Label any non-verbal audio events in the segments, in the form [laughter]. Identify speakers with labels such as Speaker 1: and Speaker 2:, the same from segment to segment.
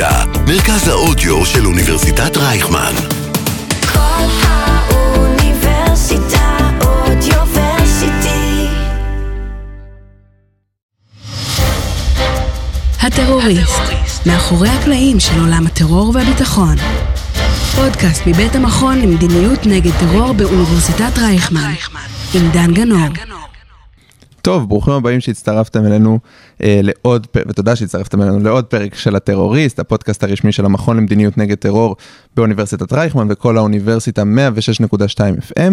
Speaker 1: אוניברסיטה, מרכז האודיו של אוניברסיטת רייכמן.
Speaker 2: כל האוניברסיטה אודיוורסיטי.
Speaker 3: הטרוריסט, מאחורי הקלעים של עולם הטרור והביטחון. פודקאסט מבית המכון למדיניות נגד טרור באוניברסיטת רייכמן, עם דן גנור.
Speaker 4: טוב, ברוכים הבאים שהצטרפתם אלינו אה, לעוד פרק, ותודה שהצטרפתם אלינו לעוד פרק של הטרוריסט, הפודקאסט הרשמי של המכון למדיניות נגד טרור באוניברסיטת רייכמן וקול האוניברסיטה 106.2 FM,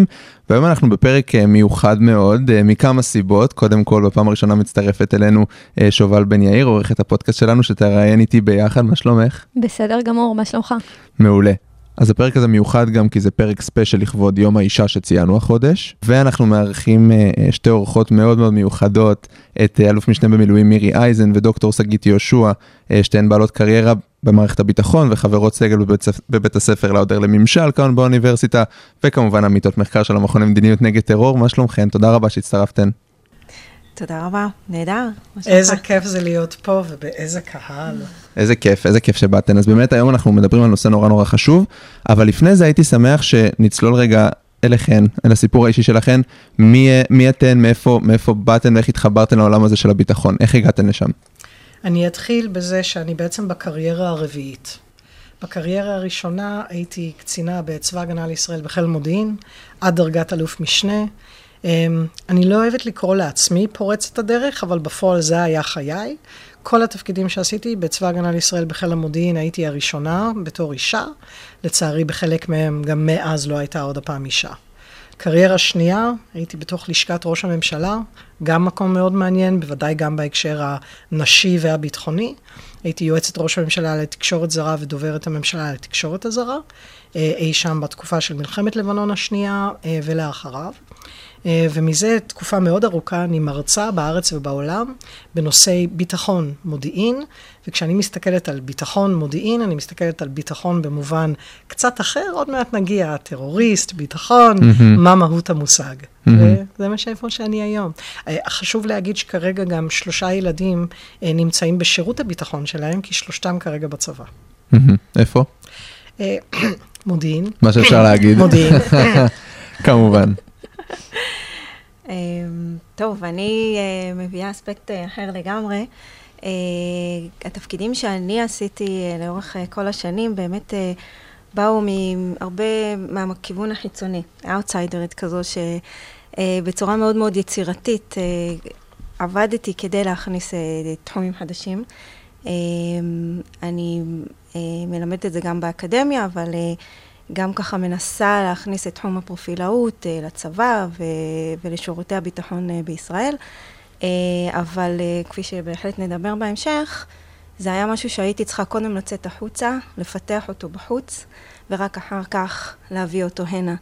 Speaker 4: והיום אנחנו בפרק אה, מיוחד מאוד אה, מכמה סיבות, קודם כל בפעם הראשונה מצטרפת אלינו אה, שובל בן יאיר, עורכת הפודקאסט שלנו שתראיין איתי ביחד, מה שלומך?
Speaker 5: בסדר גמור, מה שלומך?
Speaker 4: מעולה. אז הפרק הזה מיוחד גם כי זה פרק ספיישל לכבוד יום האישה שציינו החודש, ואנחנו מארחים אה, אה, שתי אורחות מאוד מאוד מיוחדות, את אה, אלוף משנה במילואים מירי אייזן ודוקטור שגית יהושע, שתיהן בעלות קריירה במערכת הביטחון וחברות סגל בבית, בבית הספר לעודר לממשל כאן באוניברסיטה, וכמובן עמיתות מחקר של המכון למדיניות נגד טרור, מה שלומכן? תודה רבה שהצטרפתן.
Speaker 6: תודה רבה, נהדר.
Speaker 7: איזה? כיף זה להיות פה ובאיזה קהל.
Speaker 4: איזה כיף, איזה כיף שבאתן. אז באמת היום אנחנו מדברים על נושא נורא נורא חשוב, אבל לפני זה הייתי שמח שנצלול רגע אליכן, אל הסיפור האישי שלכן, מי, מי אתן, מאיפה, מאיפה באתן ואיך התחברתן לעולם הזה של הביטחון, איך הגעתן לשם?
Speaker 7: אני אתחיל בזה שאני בעצם בקריירה הרביעית. בקריירה הראשונה הייתי קצינה בצבא הגנה לישראל בחיל מודיעין, עד דרגת אלוף משנה. אמ, אני לא אוהבת לקרוא לעצמי פורצת הדרך, אבל בפועל זה היה חיי. כל התפקידים שעשיתי בצבא הגנה לישראל בחיל המודיעין הייתי הראשונה בתור אישה. לצערי בחלק מהם גם מאז לא הייתה עוד הפעם אישה. קריירה שנייה, הייתי בתוך לשכת ראש הממשלה, גם מקום מאוד מעניין, בוודאי גם בהקשר הנשי והביטחוני. הייתי יועצת ראש הממשלה לתקשורת זרה ודוברת הממשלה לתקשורת הזרה, אה, אי שם בתקופה של מלחמת לבנון השנייה אה, ולאחריו. אה, ומזה תקופה מאוד ארוכה אני מרצה בארץ ובעולם בנושאי ביטחון מודיעין, וכשאני מסתכלת על ביטחון מודיעין, אני מסתכלת על ביטחון במובן קצת אחר, עוד מעט נגיע, טרוריסט, ביטחון, מה מהות המושג. וזה מה שאיפה שאני היום. אה, חשוב להגיד שכרגע גם שלושה ילדים אה, נמצאים בשירות הביטחון שלהם, כי שלושתם כרגע בצבא.
Speaker 4: מהמם. איפה? [clears throat]
Speaker 7: מודיעין.
Speaker 4: מה שאפשר להגיד.
Speaker 7: מודיעין. [laughs]
Speaker 4: כמובן.
Speaker 6: אמ, טוב, אני אה, מביאה אספקט אה, אחר לגמרי. אה, התפקידים שאני עשיתי לאורך כל השנים באמת באו מהרבה מהכיוון החיצוני, אאוטסיידרית כזו, שבצורה מאוד מאוד יצירתית עבדתי כדי להכניס תחומים חדשים. אה, אני מלמדת את זה גם באקדמיה, אבל גם ככה מנסה להכניס את תחום הפרופילאות אה, לצבא ו- ולשירותי הביטחון אה, בישראל. אה, אבל כפי שבהחלט נדבר בהמשך, זה היה משהו שהייתי צריכה קודם לצאת החוצה, לפתח אותו בחוץ, ורק אחר כך להביא אותו הנה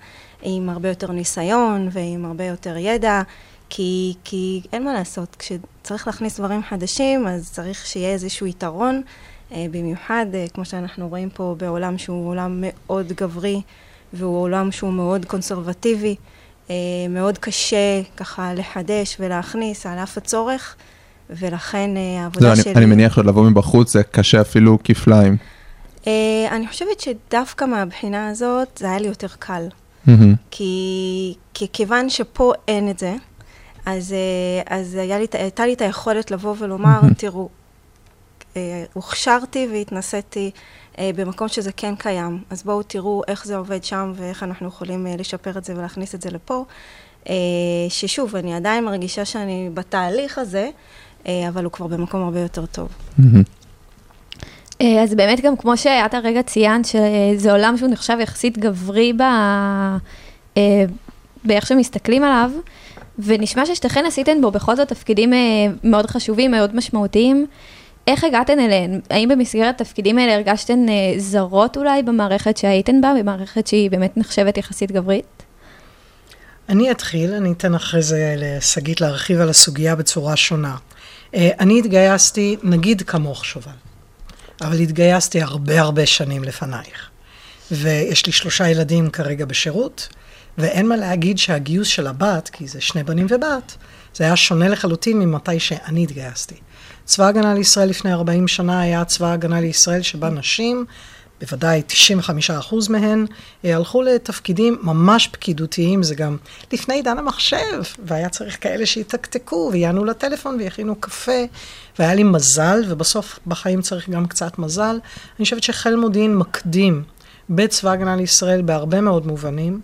Speaker 6: עם הרבה יותר ניסיון ועם הרבה יותר ידע, כי, כי אין מה לעשות, כשצריך להכניס דברים חדשים, אז צריך שיהיה איזשהו יתרון, במיוחד, אה, כמו שאנחנו רואים פה, בעולם שהוא עולם מאוד גברי, והוא עולם שהוא מאוד קונסרבטיבי, אה, מאוד קשה ככה לחדש ולהכניס על אף הצורך, ולכן אה, העבודה
Speaker 4: לא, אני,
Speaker 6: שלי...
Speaker 4: אני מניח שלבוא מבחוץ זה קשה אפילו כפליים.
Speaker 6: אה, אני חושבת שדווקא מהבחינה הזאת זה היה לי יותר קל.
Speaker 4: מהמם.
Speaker 6: כי, כי כיוון שפה אין את זה, אז, אה, אז לי, הייתה לי את היכולת לבוא ולומר, תראו, אה, הוכשרתי והתנסיתי אה, במקום שזה כן קיים, אז בואו תראו איך זה עובד שם ואיך אנחנו יכולים אה, לשפר את זה ולהכניס את זה לפה. אה, ששוב, אני עדיין מרגישה שאני בתהליך הזה, אה, אבל הוא כבר במקום הרבה יותר טוב.
Speaker 5: אה, אז באמת גם כמו שאת הרגע ציינת, שזה עולם שהוא נחשב יחסית גברי ב... אה, באיך שמסתכלים עליו, ונשמע ששתיכן עשיתן בו בכל זאת תפקידים אה, מאוד חשובים, מאוד משמעותיים. איך הגעתן אליהן? האם במסגרת התפקידים האלה הרגשתן אה, זרות אולי במערכת שהייתן בה, במערכת שהיא באמת נחשבת יחסית גברית?
Speaker 7: אני אתחיל, אני אתן אחרי זה לשגית להרחיב על הסוגיה בצורה שונה. אה, אני התגייסתי, נגיד כמוך שובל, אבל התגייסתי הרבה הרבה שנים לפנייך. ויש לי שלושה ילדים כרגע בשירות, ואין מה להגיד שהגיוס של הבת, כי זה שני בנים ובת, זה היה שונה לחלוטין ממתי שאני התגייסתי. צבא ההגנה לישראל לפני 40 שנה היה צבא ההגנה לישראל שבה נשים, בוודאי 95% מהן, אה, הלכו לתפקידים ממש פקידותיים, זה גם לפני עידן המחשב, והיה צריך כאלה שיתקתקו ויענו לטלפון ויכינו קפה, והיה לי מזל, ובסוף בחיים צריך גם קצת מזל. אני חושבת שחיל מודיעין מקדים בצבא ההגנה לישראל בהרבה מאוד מובנים,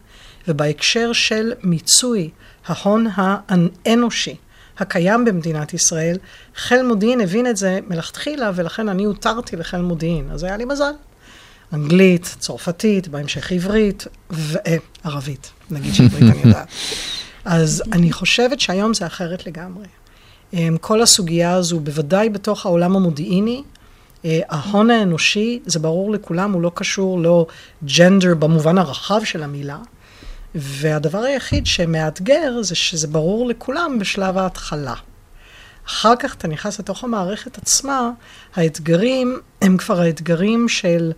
Speaker 7: ובהקשר של מיצוי ההון האנושי. הקיים במדינת ישראל, חיל מודיעין הבין את זה מלכתחילה, ולכן אני הותרתי לחיל מודיעין. אז היה לי מזל. אנגלית, צרפתית, בהמשך עברית וערבית, נגיד שעברית אני יודעת. אז אני חושבת שהיום זה אחרת לגמרי. אמ, כל הסוגיה הזו, בוודאי בתוך העולם המודיעיני, אה, ההון האנושי, זה ברור לכולם, הוא לא קשור לא ג'נדר במובן הרחב של המילה, והדבר היחיד שמאתגר זה שזה ברור לכולם בשלב ההתחלה. אחר כך אתה נכנס לתוך המערכת עצמה, האתגרים הם כבר האתגרים של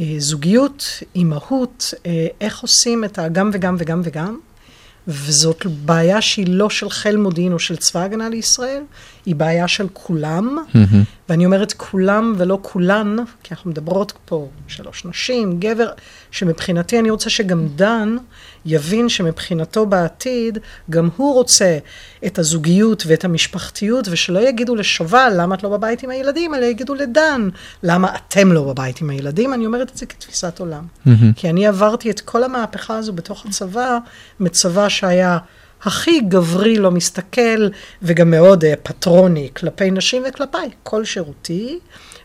Speaker 7: אה, זוגיות, אימהות, אה, איך עושים את הגם וגם וגם וגם. וזאת בעיה שהיא לא של חיל מודיעין או של צבא הגנה לישראל, היא בעיה של כולם, mm-hmm. ואני אומרת כולם ולא כולן, כי אנחנו מדברות פה שלוש נשים, גבר, שמבחינתי אני רוצה שגם דן יבין שמבחינתו בעתיד, גם הוא רוצה את הזוגיות ואת המשפחתיות, ושלא יגידו לשובל, למה את לא בבית עם הילדים, אלא יגידו לדן, למה אתם לא בבית עם הילדים. אני אומרת את זה כתפיסת עולם. Mm-hmm. כי אני עברתי את כל המהפכה הזו בתוך הצבא, מצבא שהיה... הכי גברי לא מסתכל, וגם מאוד uh, פטרוני כלפי נשים וכלפיי, כל שירותי.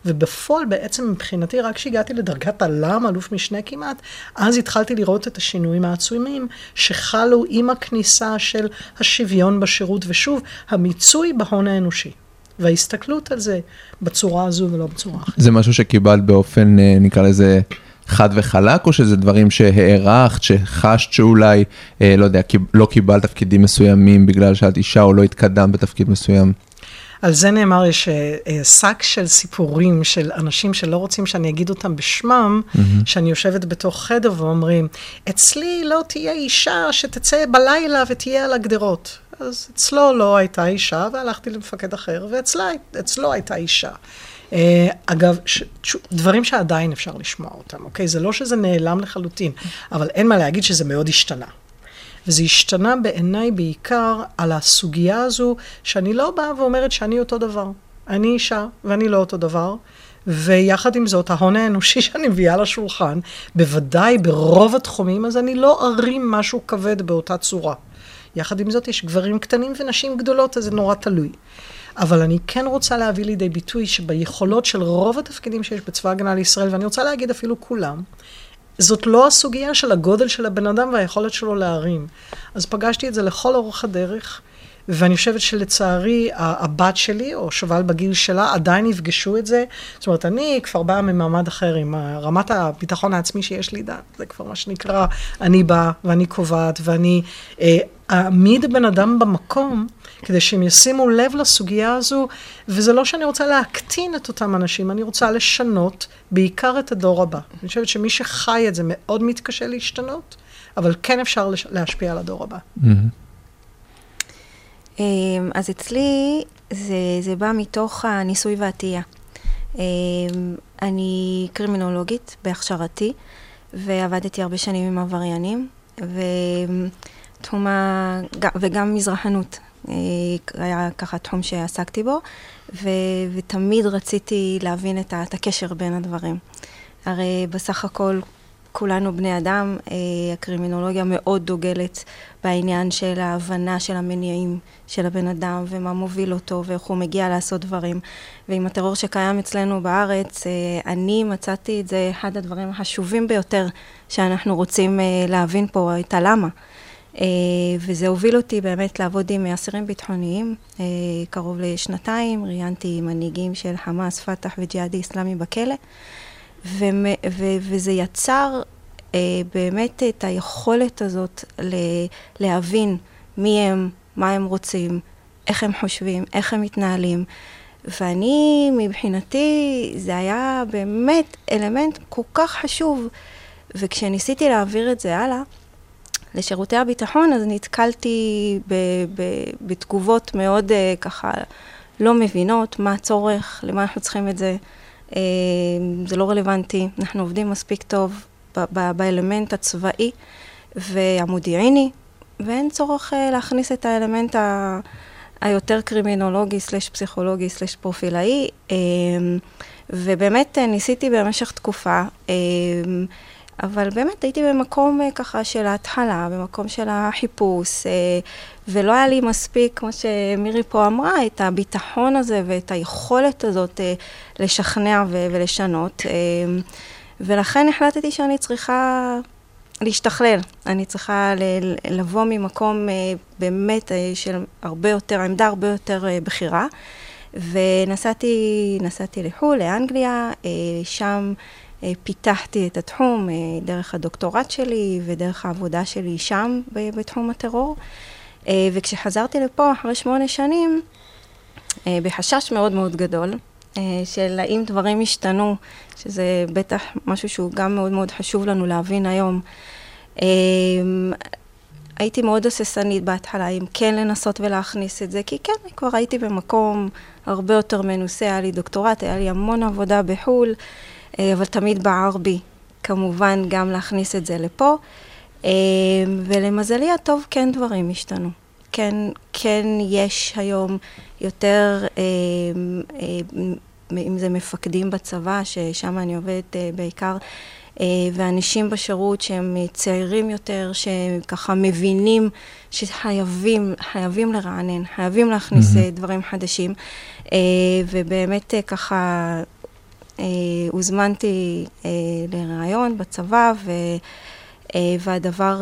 Speaker 7: ובפועל בעצם מבחינתי, רק כשהגעתי לדרגת הלם, אלוף משנה כמעט, אז התחלתי לראות את השינויים העצומים שחלו עם הכניסה של השוויון בשירות, ושוב, המיצוי בהון האנושי. וההסתכלות על זה בצורה הזו ולא בצורה אחרת.
Speaker 4: זה משהו שקיבלת באופן, אה, נקרא לזה, חד וחלק, או שזה דברים שהערכת, שחשת שאולי, אה, לא יודע, לא קיבלת תפקידים מסוימים בגלל שאת אישה או לא התקדמת בתפקיד מסוים?
Speaker 7: על זה נאמר, יש אה, שק של סיפורים של אנשים שלא רוצים שאני אגיד אותם בשמם, mm-hmm. שאני יושבת בתוך חדר ואומרים, אצלי לא תהיה אישה שתצא בלילה ותהיה על הגדרות. אז אצלו לא הייתה אישה, והלכתי למפקד אחר, ואצלו הייתה אישה. Uh, אגב, ש, ש, דברים שעדיין אפשר לשמוע אותם, אוקיי? זה לא שזה נעלם לחלוטין, אבל אין מה להגיד שזה מאוד השתנה. וזה השתנה בעיניי בעיקר על הסוגיה הזו, שאני לא באה ואומרת שאני אותו דבר. אני אישה ואני לא אותו דבר. ויחד עם זאת, ההון האנושי [laughs] שאני מביאה לשולחן, בוודאי ברוב התחומים, אז אני לא ארים משהו כבד באותה צורה. יחד עם זאת, יש גברים קטנים ונשים גדולות, אז זה נורא תלוי. אבל אני כן רוצה להביא לידי ביטוי שביכולות של רוב התפקידים שיש בצבא הגנה לישראל, ואני רוצה להגיד אפילו כולם, זאת לא הסוגיה של הגודל של הבן אדם והיכולת שלו להרים. אז פגשתי את זה לכל אורך הדרך, ואני חושבת שלצערי הבת שלי, או שובל בגיל שלה, עדיין יפגשו את זה. זאת אומרת, אני כבר באה ממעמד אחר, עם רמת הביטחון העצמי שיש לי, זה כבר מה שנקרא, אני באה ואני קובעת, ואני אה, אעמיד בן אדם במקום. כדי שהם ישימו לב לסוגיה הזו, וזה לא שאני רוצה להקטין את אותם אנשים, אני רוצה לשנות בעיקר את הדור הבא. אני חושבת שמי שחי את זה מאוד מתקשה להשתנות, אבל כן אפשר להשפיע על הדור הבא.
Speaker 6: אמ, אז אצלי זה, זה בא מתוך הניסוי והטעייה. אמ, אני קרימינולוגית בהכשרתי, ועבדתי הרבה שנים עם עבריינים, ותחום ה... וגם מזרחנות. אה, היה ככה תחום שעסקתי בו, ו, ותמיד רציתי להבין את, את הקשר בין הדברים. הרי בסך הכל כולנו בני אדם, אה, הקרימינולוגיה מאוד דוגלת בעניין של ההבנה של המניעים של הבן אדם ומה מוביל אותו ואיך הוא מגיע לעשות דברים. ועם הטרור שקיים אצלנו בארץ, אה, אני מצאתי את זה אחד הדברים החשובים ביותר שאנחנו רוצים להבין פה, את הלמה. אה, וזה הוביל אותי באמת לעבוד עם אסירים ביטחוניים אה, קרוב לשנתיים, ראיינתי מנהיגים של חמאס, פת"ח וג'יהאדי איסלאמי בכלא, וזה יצר אה, באמת את היכולת הזאת להבין מי הם, מה הם רוצים, איך הם חושבים, איך הם מתנהלים. ואני, מבחינתי, זה היה באמת אלמנט כל כך חשוב. וכשניסיתי להעביר את זה הלאה, לשירותי הביטחון, אז נתקלתי ב, ב, בתגובות מאוד אה, ככה לא מבינות מה הצורך, למה אנחנו צריכים את זה. אה, זה לא רלוונטי, אנחנו עובדים מספיק טוב באלמנט הצבאי והמודיעיני, ואין צורך אה, להכניס את האלמנט ה... היותר קרימינולוגי, סלש פסיכולוגי, סלש פרופילאי, אה, ובאמת ניסיתי במשך תקופה, אבל באמת הייתי במקום אה, ככה של ההתחלה, במקום של החיפוש, אה, ולא היה לי מספיק, כמו שמירי פה אמרה, את הביטחון הזה ואת היכולת הזאת אה, לשכנע ולשנות. ולכן החלטתי שאני צריכה להשתכלל. אני צריכה לבוא ממקום באמת של הרבה יותר, עמדה הרבה יותר בכירה. ונסעתי נסעתי לחו"ל, לאנגליה, שם פיתחתי את התחום אה, דרך הדוקטורט שלי ודרך העבודה שלי שם בתחום הטרור. אה, וכשחזרתי לפה אחרי שמונה שנים, אה, בחשש מאוד מאוד גדול, אה, של האם דברים השתנו, שזה בטח משהו שהוא גם מאוד מאוד חשוב לנו להבין היום. אה, הייתי מאוד הססנית בהתחלה, אם כן לנסות ולהכניס את זה, כי כן, כבר הייתי במקום הרבה יותר מנוסה, היה לי דוקטורט, היה לי המון עבודה בחו"ל, אה, אבל תמיד בער בי, כמובן, גם להכניס את זה לפה. אה, ולמזלי הטוב, כן דברים השתנו. כן, כן יש היום יותר, אה, אם זה מפקדים בצבא, ששם אני עובדת בעיקר, ואנשים בשירות שהם צעירים יותר, שככה מבינים שחייבים, חייבים לרענן, חייבים להכניס mm-hmm. דברים חדשים. ובאמת ככה הוזמנתי לראיון בצבא, ו... והדבר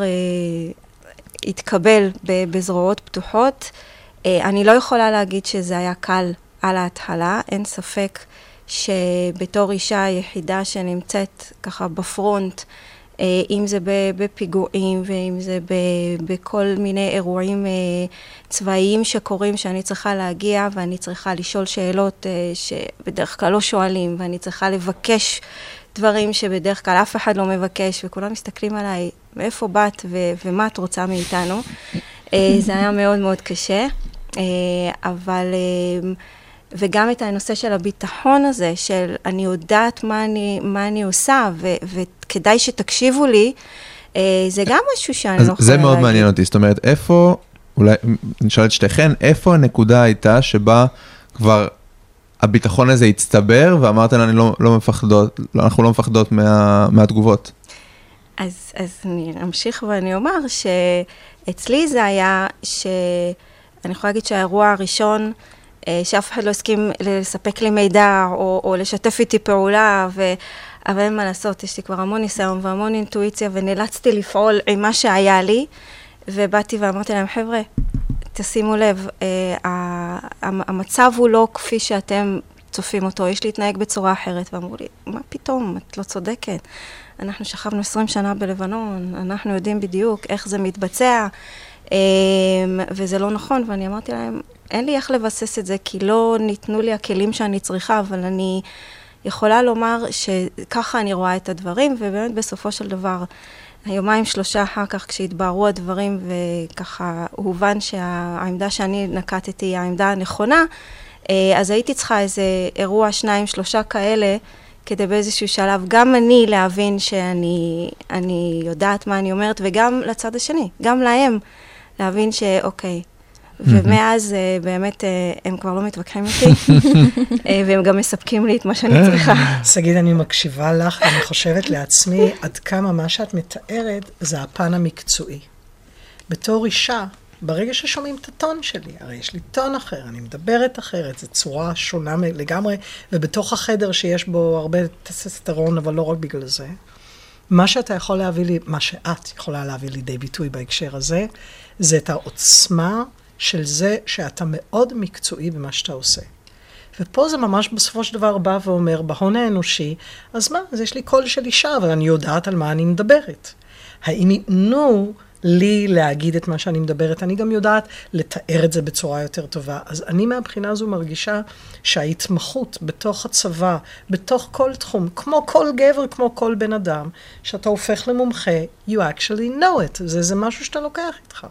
Speaker 6: התקבל בזרועות פתוחות. אני לא יכולה להגיד שזה היה קל על ההתחלה, אין ספק שבתור אישה היחידה שנמצאת ככה בפרונט, אם זה בפיגועים ואם זה בכל מיני אירועים צבאיים שקורים, שאני צריכה להגיע ואני צריכה לשאול שאלות שבדרך כלל לא שואלים, ואני צריכה לבקש דברים שבדרך כלל אף אחד לא מבקש, וכולם מסתכלים עליי, מאיפה באת ו- ומה את רוצה מאיתנו. זה היה מאוד מאוד קשה, אבל... וגם את הנושא של הביטחון הזה, של אני יודעת מה אני, מה אני עושה, ו, וכדאי שתקשיבו לי, זה גם משהו שאני לא יכולה להגיד.
Speaker 4: זה מאוד מעניין אותי, זאת אומרת, איפה, אולי נשאל את שתיכן, איפה הנקודה הייתה שבה כבר הביטחון הזה הצטבר, ואמרתן, אני לא, לא מפחדות, אנחנו לא מפחדות מה, מהתגובות?
Speaker 6: אז, אז אני אמשיך ואני אומר שאצלי זה היה שאני יכולה להגיד שהאירוע הראשון, שאף אחד לא הסכים לספק לי מידע או, או לשתף איתי פעולה, ו... אבל אין מה לעשות, יש לי כבר המון ניסיון והמון אינטואיציה, ונאלצתי לפעול עם מה שהיה לי, ובאתי ואמרתי להם, חבר'ה, תשימו לב, אה, המצב הוא לא כפי שאתם צופים אותו, יש להתנהג בצורה אחרת. ואמרו לי, מה פתאום, את לא צודקת. אנחנו שכבנו 20 שנה בלבנון, אנחנו יודעים בדיוק איך זה מתבצע, אה, וזה לא נכון, ואני אמרתי להם, אין לי איך לבסס את זה, כי לא ניתנו לי הכלים שאני צריכה, אבל אני יכולה לומר שככה אני רואה את הדברים, ובאמת בסופו של דבר, היומיים שלושה אחר כך, כשהתבהרו הדברים, וככה הובן שהעמדה שאני נקטתי היא העמדה הנכונה, אז הייתי צריכה איזה אירוע, שניים, שלושה כאלה, כדי באיזשהו שלב, גם אני להבין שאני יודעת מה אני אומרת, וגם לצד השני, גם להם, להבין שאוקיי, ומאז באמת הם כבר לא מתווכחים איתי, [laughs] והם גם מספקים לי את מה שאני צריכה.
Speaker 7: שגית, אני מקשיבה לך, ואני חושבת לעצמי עד כמה מה שאת מתארת זה הפן המקצועי. בתור אישה, ברגע ששומעים את הטון שלי, הרי יש לי טון אחר, אני מדברת אחרת, זו צורה שונה לגמרי, ובתוך החדר שיש בו הרבה טסטסטרון, אבל לא רק בגלל זה, מה שאתה יכול להביא לי, מה שאת יכולה להביא לידי ביטוי בהקשר הזה, זה את העוצמה של זה שאתה מאוד מקצועי במה שאתה עושה. ופה זה ממש בסופו של דבר בא ואומר, בהון האנושי, אז מה, אז יש לי קול של אישה, אבל אני יודעת על מה אני מדברת. האם ייתנו לי להגיד את מה שאני מדברת, אני גם יודעת לתאר את זה בצורה יותר טובה. אז אני מהבחינה הזו מרגישה שההתמחות בתוך הצבא, בתוך כל תחום, כמו כל גבר, כמו כל בן אדם, שאתה הופך למומחה, you actually know it. זה, זה משהו שאתה לוקח איתך.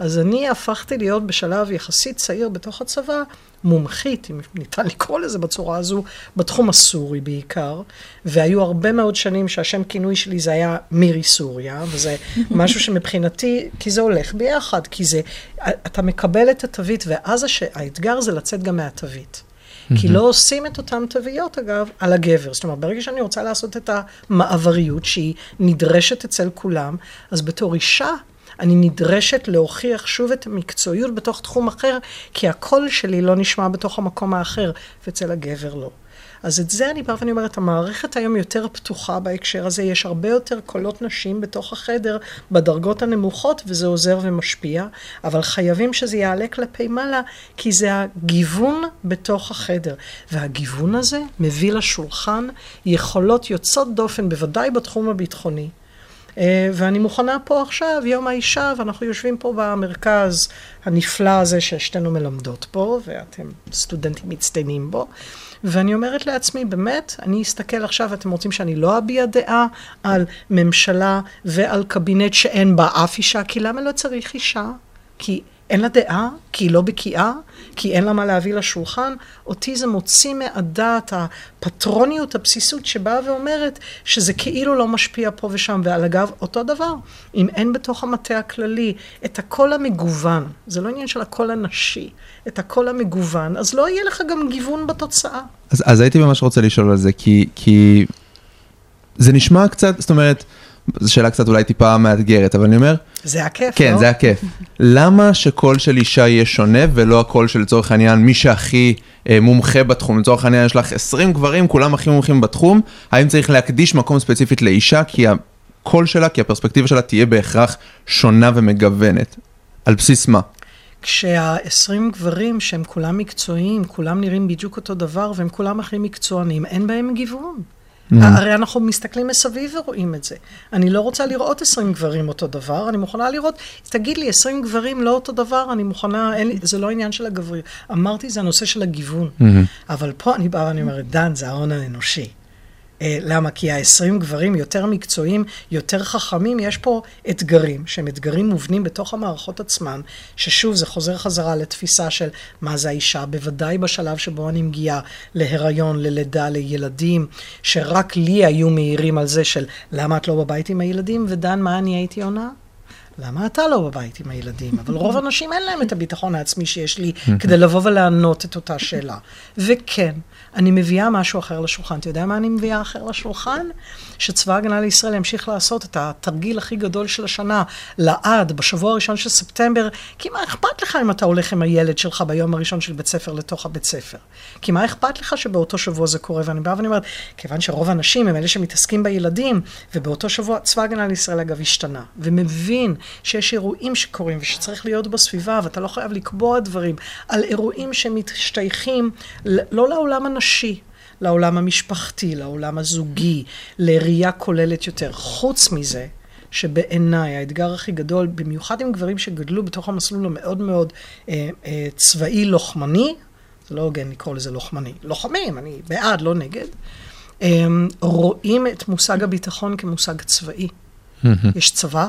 Speaker 7: אז אני הפכתי להיות בשלב יחסית צעיר בתוך הצבא, מומחית, אם ניתן לקרוא לזה בצורה הזו, בתחום הסורי בעיקר, והיו הרבה מאוד שנים שהשם כינוי שלי זה היה מירי סוריה, וזה [laughs] משהו שמבחינתי, כי זה הולך ביחד, כי זה, אתה מקבל את התווית, ואז הש, האתגר זה לצאת גם מהתווית. כי לא עושים את אותן תוויות, אגב, על הגבר. זאת אומרת, ברגע שאני רוצה לעשות את המעבריות, שהיא נדרשת אצל כולם, אז בתור אישה, אני נדרשת להוכיח שוב את המקצועיות בתוך תחום אחר, כי הקול שלי לא נשמע בתוך המקום האחר, ואצל הגבר לא. אז את זה אני באה ואני אומרת, המערכת היום יותר פתוחה בהקשר הזה, יש הרבה יותר קולות נשים בתוך החדר בדרגות הנמוכות, וזה עוזר ומשפיע, אבל חייבים שזה יעלה כלפי מעלה, כי זה הגיוון בתוך החדר. והגיוון הזה מביא לשולחן יכולות יוצאות דופן, בוודאי בתחום הביטחוני. אה, ואני מוכנה פה עכשיו, יום האישה, ואנחנו יושבים פה במרכז הנפלא הזה ששתינו מלמדות פה, ואתם סטודנטים מצטיינים בו. ואני אומרת לעצמי, באמת, אני אסתכל עכשיו, אתם רוצים שאני לא אביע דעה על ממשלה ועל קבינט שאין בה אף אישה, כי למה לא צריך אישה? כי אין לה דעה, כי היא לא בקיאה, כי אין לה מה להביא לשולחן. אותי זה מוציא מהדעת הפטרוניות, הבסיסות שבאה ואומרת שזה כאילו לא משפיע פה ושם. ועל אגב, אותו דבר, אם אין בתוך המטה הכללי את הקול המגוון, זה לא עניין של הקול הנשי, את הקול המגוון, אז לא יהיה לך גם גיוון בתוצאה.
Speaker 4: אז, אז הייתי ממש רוצה לשאול על זה, כי, כי זה נשמע קצת, זאת אומרת, זו שאלה קצת אולי טיפה מאתגרת, אבל אני אומר,
Speaker 7: זה הכיף,
Speaker 4: כן,
Speaker 7: לא?
Speaker 4: זה הכיף. למה שקול של אישה יהיה שונה ולא הקול של לצורך העניין מי שהכי אה, מומחה בתחום? לצורך העניין יש לך 20 גברים, כולם הכי מומחים בתחום, האם צריך להקדיש מקום ספציפית לאישה כי הקול שלה, כי הפרספקטיבה שלה תהיה בהכרח שונה ומגוונת? על בסיס מה?
Speaker 7: כשה-20 גברים שהם כולם מקצועיים, כולם נראים בדיוק אותו דבר והם כולם הכי מקצוענים, אין בהם גיוון. הרי אנחנו מסתכלים מסביב ורואים את זה. אני לא רוצה לראות 20 גברים אותו דבר, אני מוכנה לראות, תגיד לי, 20 גברים לא אותו דבר, אני מוכנה, אין לי, זה לא עניין של הגברי. אמרתי, זה הנושא של הגיוון. אבל פה אני באה ואני אומרת, דן, זה ההון האנושי. אה, למה? כי ה-20 גברים יותר מקצועיים, יותר חכמים, יש פה אתגרים, שהם אתגרים מובנים בתוך המערכות עצמן, ששוב, זה חוזר חזרה לתפיסה של מה זה האישה, בוודאי בשלב שבו אני מגיעה להיריון, ללידה, לילדים, שרק לי היו מעירים על זה של למה את לא בבית עם הילדים, ודן, מה אני הייתי עונה? למה אתה לא בבית עם הילדים? אבל רוב האנשים אין להם את הביטחון העצמי שיש לי [laughs] כדי לבוא ולענות את אותה שאלה. וכן, אני מביאה משהו אחר לשולחן. אתה יודע מה אני מביאה אחר לשולחן? שצבא ההגנה לישראל ימשיך לעשות את התרגיל הכי גדול של השנה, לעד, בשבוע הראשון של ספטמבר, כי מה אכפת לך אם אתה הולך עם הילד שלך ביום הראשון של בית ספר לתוך הבית ספר? כי מה אכפת לך שבאותו שבוע זה קורה? ואני באה ואני אומרת, כיוון שרוב האנשים הם אלה שמתעסקים בילדים, ובאותו שבוע צבא ההגנה לישראל אגב השתנה, ומבין שיש אירועים שקורים ושצריך להיות בסביבה, ואתה לא חייב לקבוע דברים על אירועים שמשתייכים לא לעולם הנשי, לעולם המשפחתי, לעולם הזוגי, לראייה כוללת יותר. חוץ מזה, שבעיניי האתגר הכי גדול, במיוחד עם גברים שגדלו בתוך המסלול המאוד מאוד אה, אה, צבאי לוחמני, זה לא הוגן לקרוא לזה לוחמני, לוחמים, אני בעד, לא נגד, אה, רואים את מושג הביטחון כמושג צבאי. יש צבא,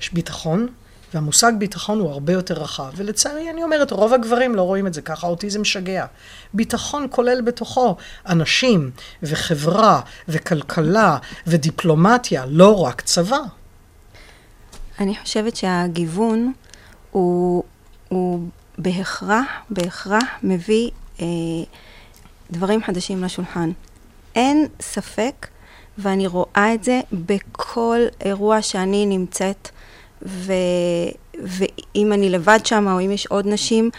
Speaker 7: יש ביטחון, והמושג ביטחון הוא הרבה יותר רחב. ולצערי, אני אומרת, רוב הגברים לא רואים את זה ככה, אותי זה משגע. ביטחון כולל בתוכו אנשים, וחברה, וכלכלה, ודיפלומטיה, לא רק צבא.
Speaker 6: אני חושבת שהגיוון הוא, הוא בהכרח, בהכרח מביא אה, דברים חדשים לשולחן. אין ספק, ואני רואה את זה בכל אירוע שאני נמצאת, ו, ואם אני לבד שם, או אם יש עוד נשים,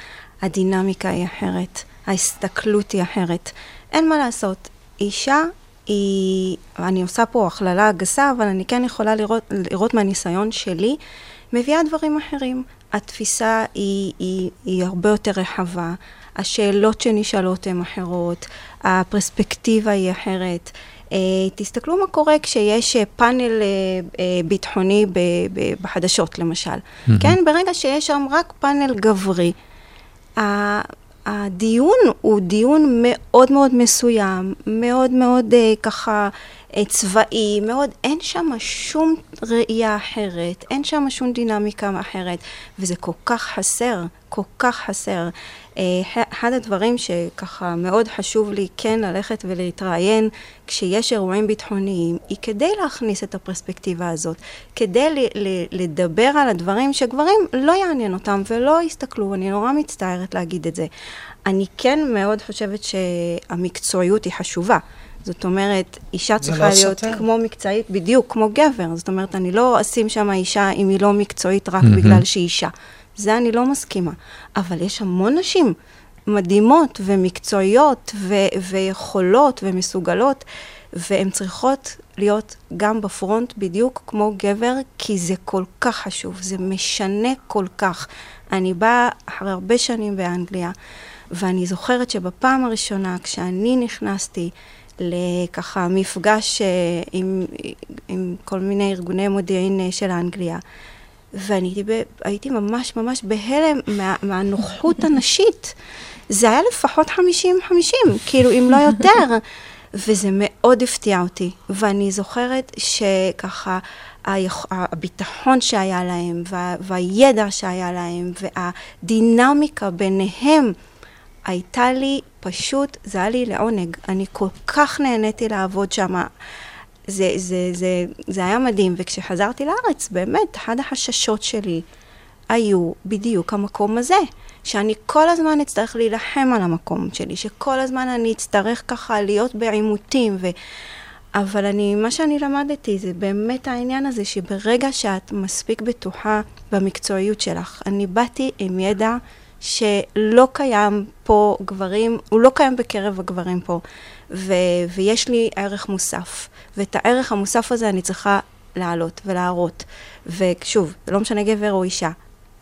Speaker 6: הדינמיקה היא אחרת, ההסתכלות היא אחרת. אין מה לעשות, אישה היא, אני עושה פה הכללה גסה, אבל אני כן יכולה לראות, לראות מהניסיון שלי, מביאה דברים אחרים. התפיסה היא, היא, היא הרבה יותר רחבה, השאלות שנשאלות הן אחרות, הפרספקטיבה היא אחרת. אה, תסתכלו מה קורה כשיש אה, פאנל אה, ביטחוני בחדשות, למשל. כן, ברגע שיש שם רק פאנל גברי, הדיון הוא דיון מאוד מאוד מסוים, מאוד מאוד ככה צבאי, מאוד, אין שם שום ראייה אחרת, אין שם שום דינמיקה אחרת, וזה כל כך חסר, כל כך חסר. אה, אחד הדברים שככה מאוד חשוב לי כן ללכת ולהתראיין כשיש אירועים ביטחוניים, היא כדי להכניס את הפרספקטיבה הזאת, כדי לדבר על הדברים שגברים לא יעניין אותם ולא יסתכלו, אני נורא מצטערת להגיד את זה. אני כן מאוד חושבת שהמקצועיות היא חשובה. זאת אומרת, אישה צריכה
Speaker 7: לא
Speaker 6: להיות
Speaker 7: סותר.
Speaker 6: כמו מקצועית, בדיוק, כמו גבר. זאת אומרת, אני לא אשים שם אישה אם היא לא מקצועית רק בגלל שהיא אישה. זה אני לא מסכימה. אבל יש המון נשים מדהימות ומקצועיות ו- ויכולות ומסוגלות, והן צריכות להיות גם בפרונט בדיוק כמו גבר, כי זה כל כך חשוב, זה משנה כל כך. אני באה אחרי הרבה שנים באנגליה, ואני זוכרת שבפעם הראשונה, כשאני נכנסתי לככה מפגש אה, עם, עם כל מיני ארגוני מודיעין אה, של אנגליה, ואני הייתי, ב- הייתי ממש ממש בהלם מה, מהנוחות [laughs] הנשית. זה היה לפחות 50-50, כאילו, אם לא יותר. [laughs] וזה מאוד הפתיע אותי. ואני זוכרת שככה, הביטחון שהיה להם, וה, והידע שהיה להם, והדינמיקה ביניהם, הייתה לי פשוט, זה היה לי לעונג. אני כל כך נהניתי לעבוד שם. זה, זה, זה, זה היה מדהים, וכשחזרתי לארץ, באמת, אחד החששות שלי היו בדיוק המקום הזה, שאני כל הזמן אצטרך להילחם על המקום שלי, שכל הזמן אני אצטרך ככה להיות בעימותים, ו... אבל אני, מה שאני למדתי זה באמת העניין הזה שברגע שאת מספיק בטוחה במקצועיות שלך, אני באתי עם ידע שלא קיים פה גברים, הוא לא קיים בקרב הגברים פה, ו, ויש לי ערך מוסף, ואת הערך המוסף הזה אני צריכה להעלות ולהראות. ושוב, לא משנה גבר או אישה,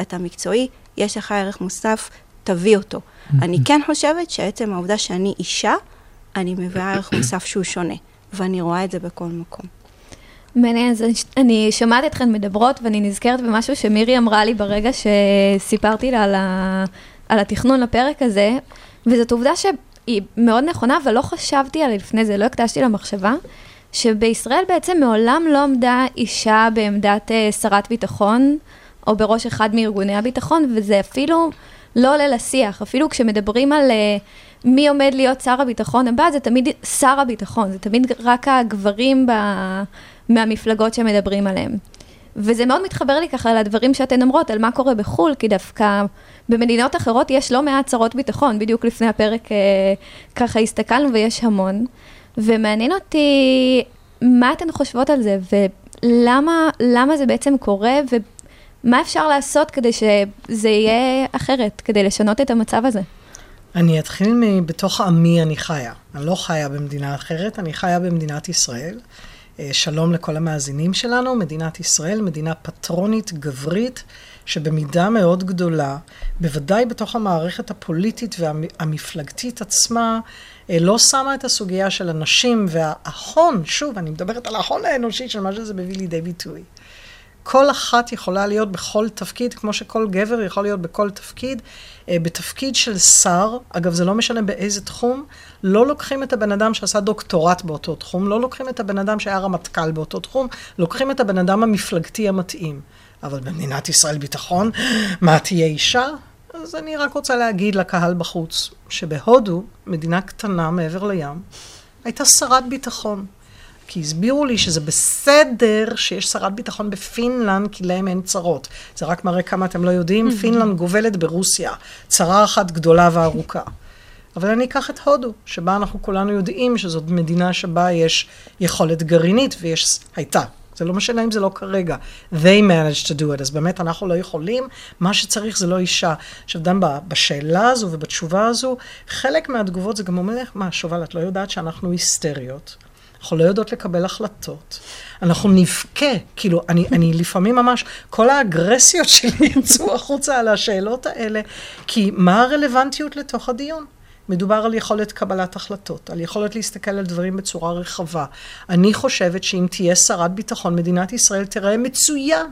Speaker 6: אתה מקצועי, יש לך ערך מוסף, תביא אותו. אני כן חושבת שעצם העובדה שאני אישה, אני מביאה ערך מוסף שהוא שונה, ואני רואה את זה בכל מקום.
Speaker 5: מעניין, אז אני- אני אתכן מדברות ואני נזכרת במשהו שמירי אמרה לי ברגע שסיפרתי לה על, ה, על התכנון לפרק הזה, וזאת עובדה שהיא מאוד נכונה, אבל לא חשבתי עליה לפני זה, לא הקדשתי לה מחשבה, שבישראל בעצם מעולם לא עמדה אישה בעמדת אה, שרת ביטחון, או בראש אחד מארגוני הביטחון, וזה אפילו לא עולה לשיח, אפילו כשמדברים על אה, מי עומד להיות שר הביטחון הבא, זה תמיד שר הביטחון, זה תמיד רק הגברים ב... מהמפלגות שמדברים עליהם. וזה מאוד מתחבר לי ככה לדברים שאתן אומרות, על מה קורה בחו"ל, כי דווקא במדינות אחרות יש לא מעט שרות ביטחון, בדיוק לפני הפרק אה, ככה הסתכלנו ויש המון. ומעניין אותי מה אתן חושבות על זה, ולמה למה זה בעצם קורה, ומה אפשר לעשות כדי שזה יהיה אחרת, כדי לשנות את המצב הזה.
Speaker 7: אני אתחיל מבתוך עמי אני חיה. אני לא חיה במדינה אחרת, אני חיה במדינת ישראל. אה, שלום לכל המאזינים שלנו. מדינת ישראל, מדינה פטרונית, גברית, שבמידה מאוד גדולה, בוודאי בתוך המערכת הפוליטית והמפלגתית עצמה, אה, לא שמה את הסוגיה של הנשים וההון, שוב, אני מדברת על ההון האנושי של מה שזה מביא לידי ביטוי. כל אחת יכולה להיות בכל תפקיד, כמו שכל גבר יכול להיות בכל תפקיד. אה, בתפקיד של שר, אגב, זה לא משנה באיזה תחום, לא לוקחים את הבן אדם שעשה דוקטורט באותו תחום, לא לוקחים את הבן אדם שהיה רמטכ"ל באותו תחום, לוקחים את הבן אדם המפלגתי המתאים. אבל במדינת ישראל ביטחון, מה תהיה אישה? אז אני רק רוצה להגיד לקהל בחוץ, שבהודו, מדינה קטנה מעבר לים, הייתה שרת ביטחון. כי הסבירו לי שזה בסדר שיש שרת ביטחון בפינלנד, כי להם אין צרות. זה רק מראה כמה אתם לא יודעים, פינלנד גובלת ברוסיה, צרה אחת גדולה וארוכה. אבל אני אקח את הודו, שבה אנחנו כולנו יודעים שזאת מדינה שבה יש יכולת גרעינית, ויש, הייתה. זה לא משנה אם זה לא כרגע. They managed to do it, אז באמת אנחנו לא יכולים, מה שצריך זה לא אישה. עכשיו, ב- בשאלה הזו ובתשובה הזו, חלק מהתגובות זה גם אומר, מה, שובל, את לא יודעת שאנחנו היסטריות? אנחנו לא יודעות לקבל החלטות. אנחנו נבכה, כאילו, אני, אני לפעמים ממש, כל האגרסיות שלי [laughs] יצאו החוצה על השאלות האלה, כי מה הרלוונטיות לתוך הדיון? מדובר על יכולת קבלת החלטות, על יכולת להסתכל על דברים בצורה רחבה. אני חושבת שאם תהיה שרת ביטחון, מדינת ישראל תראה מצוין.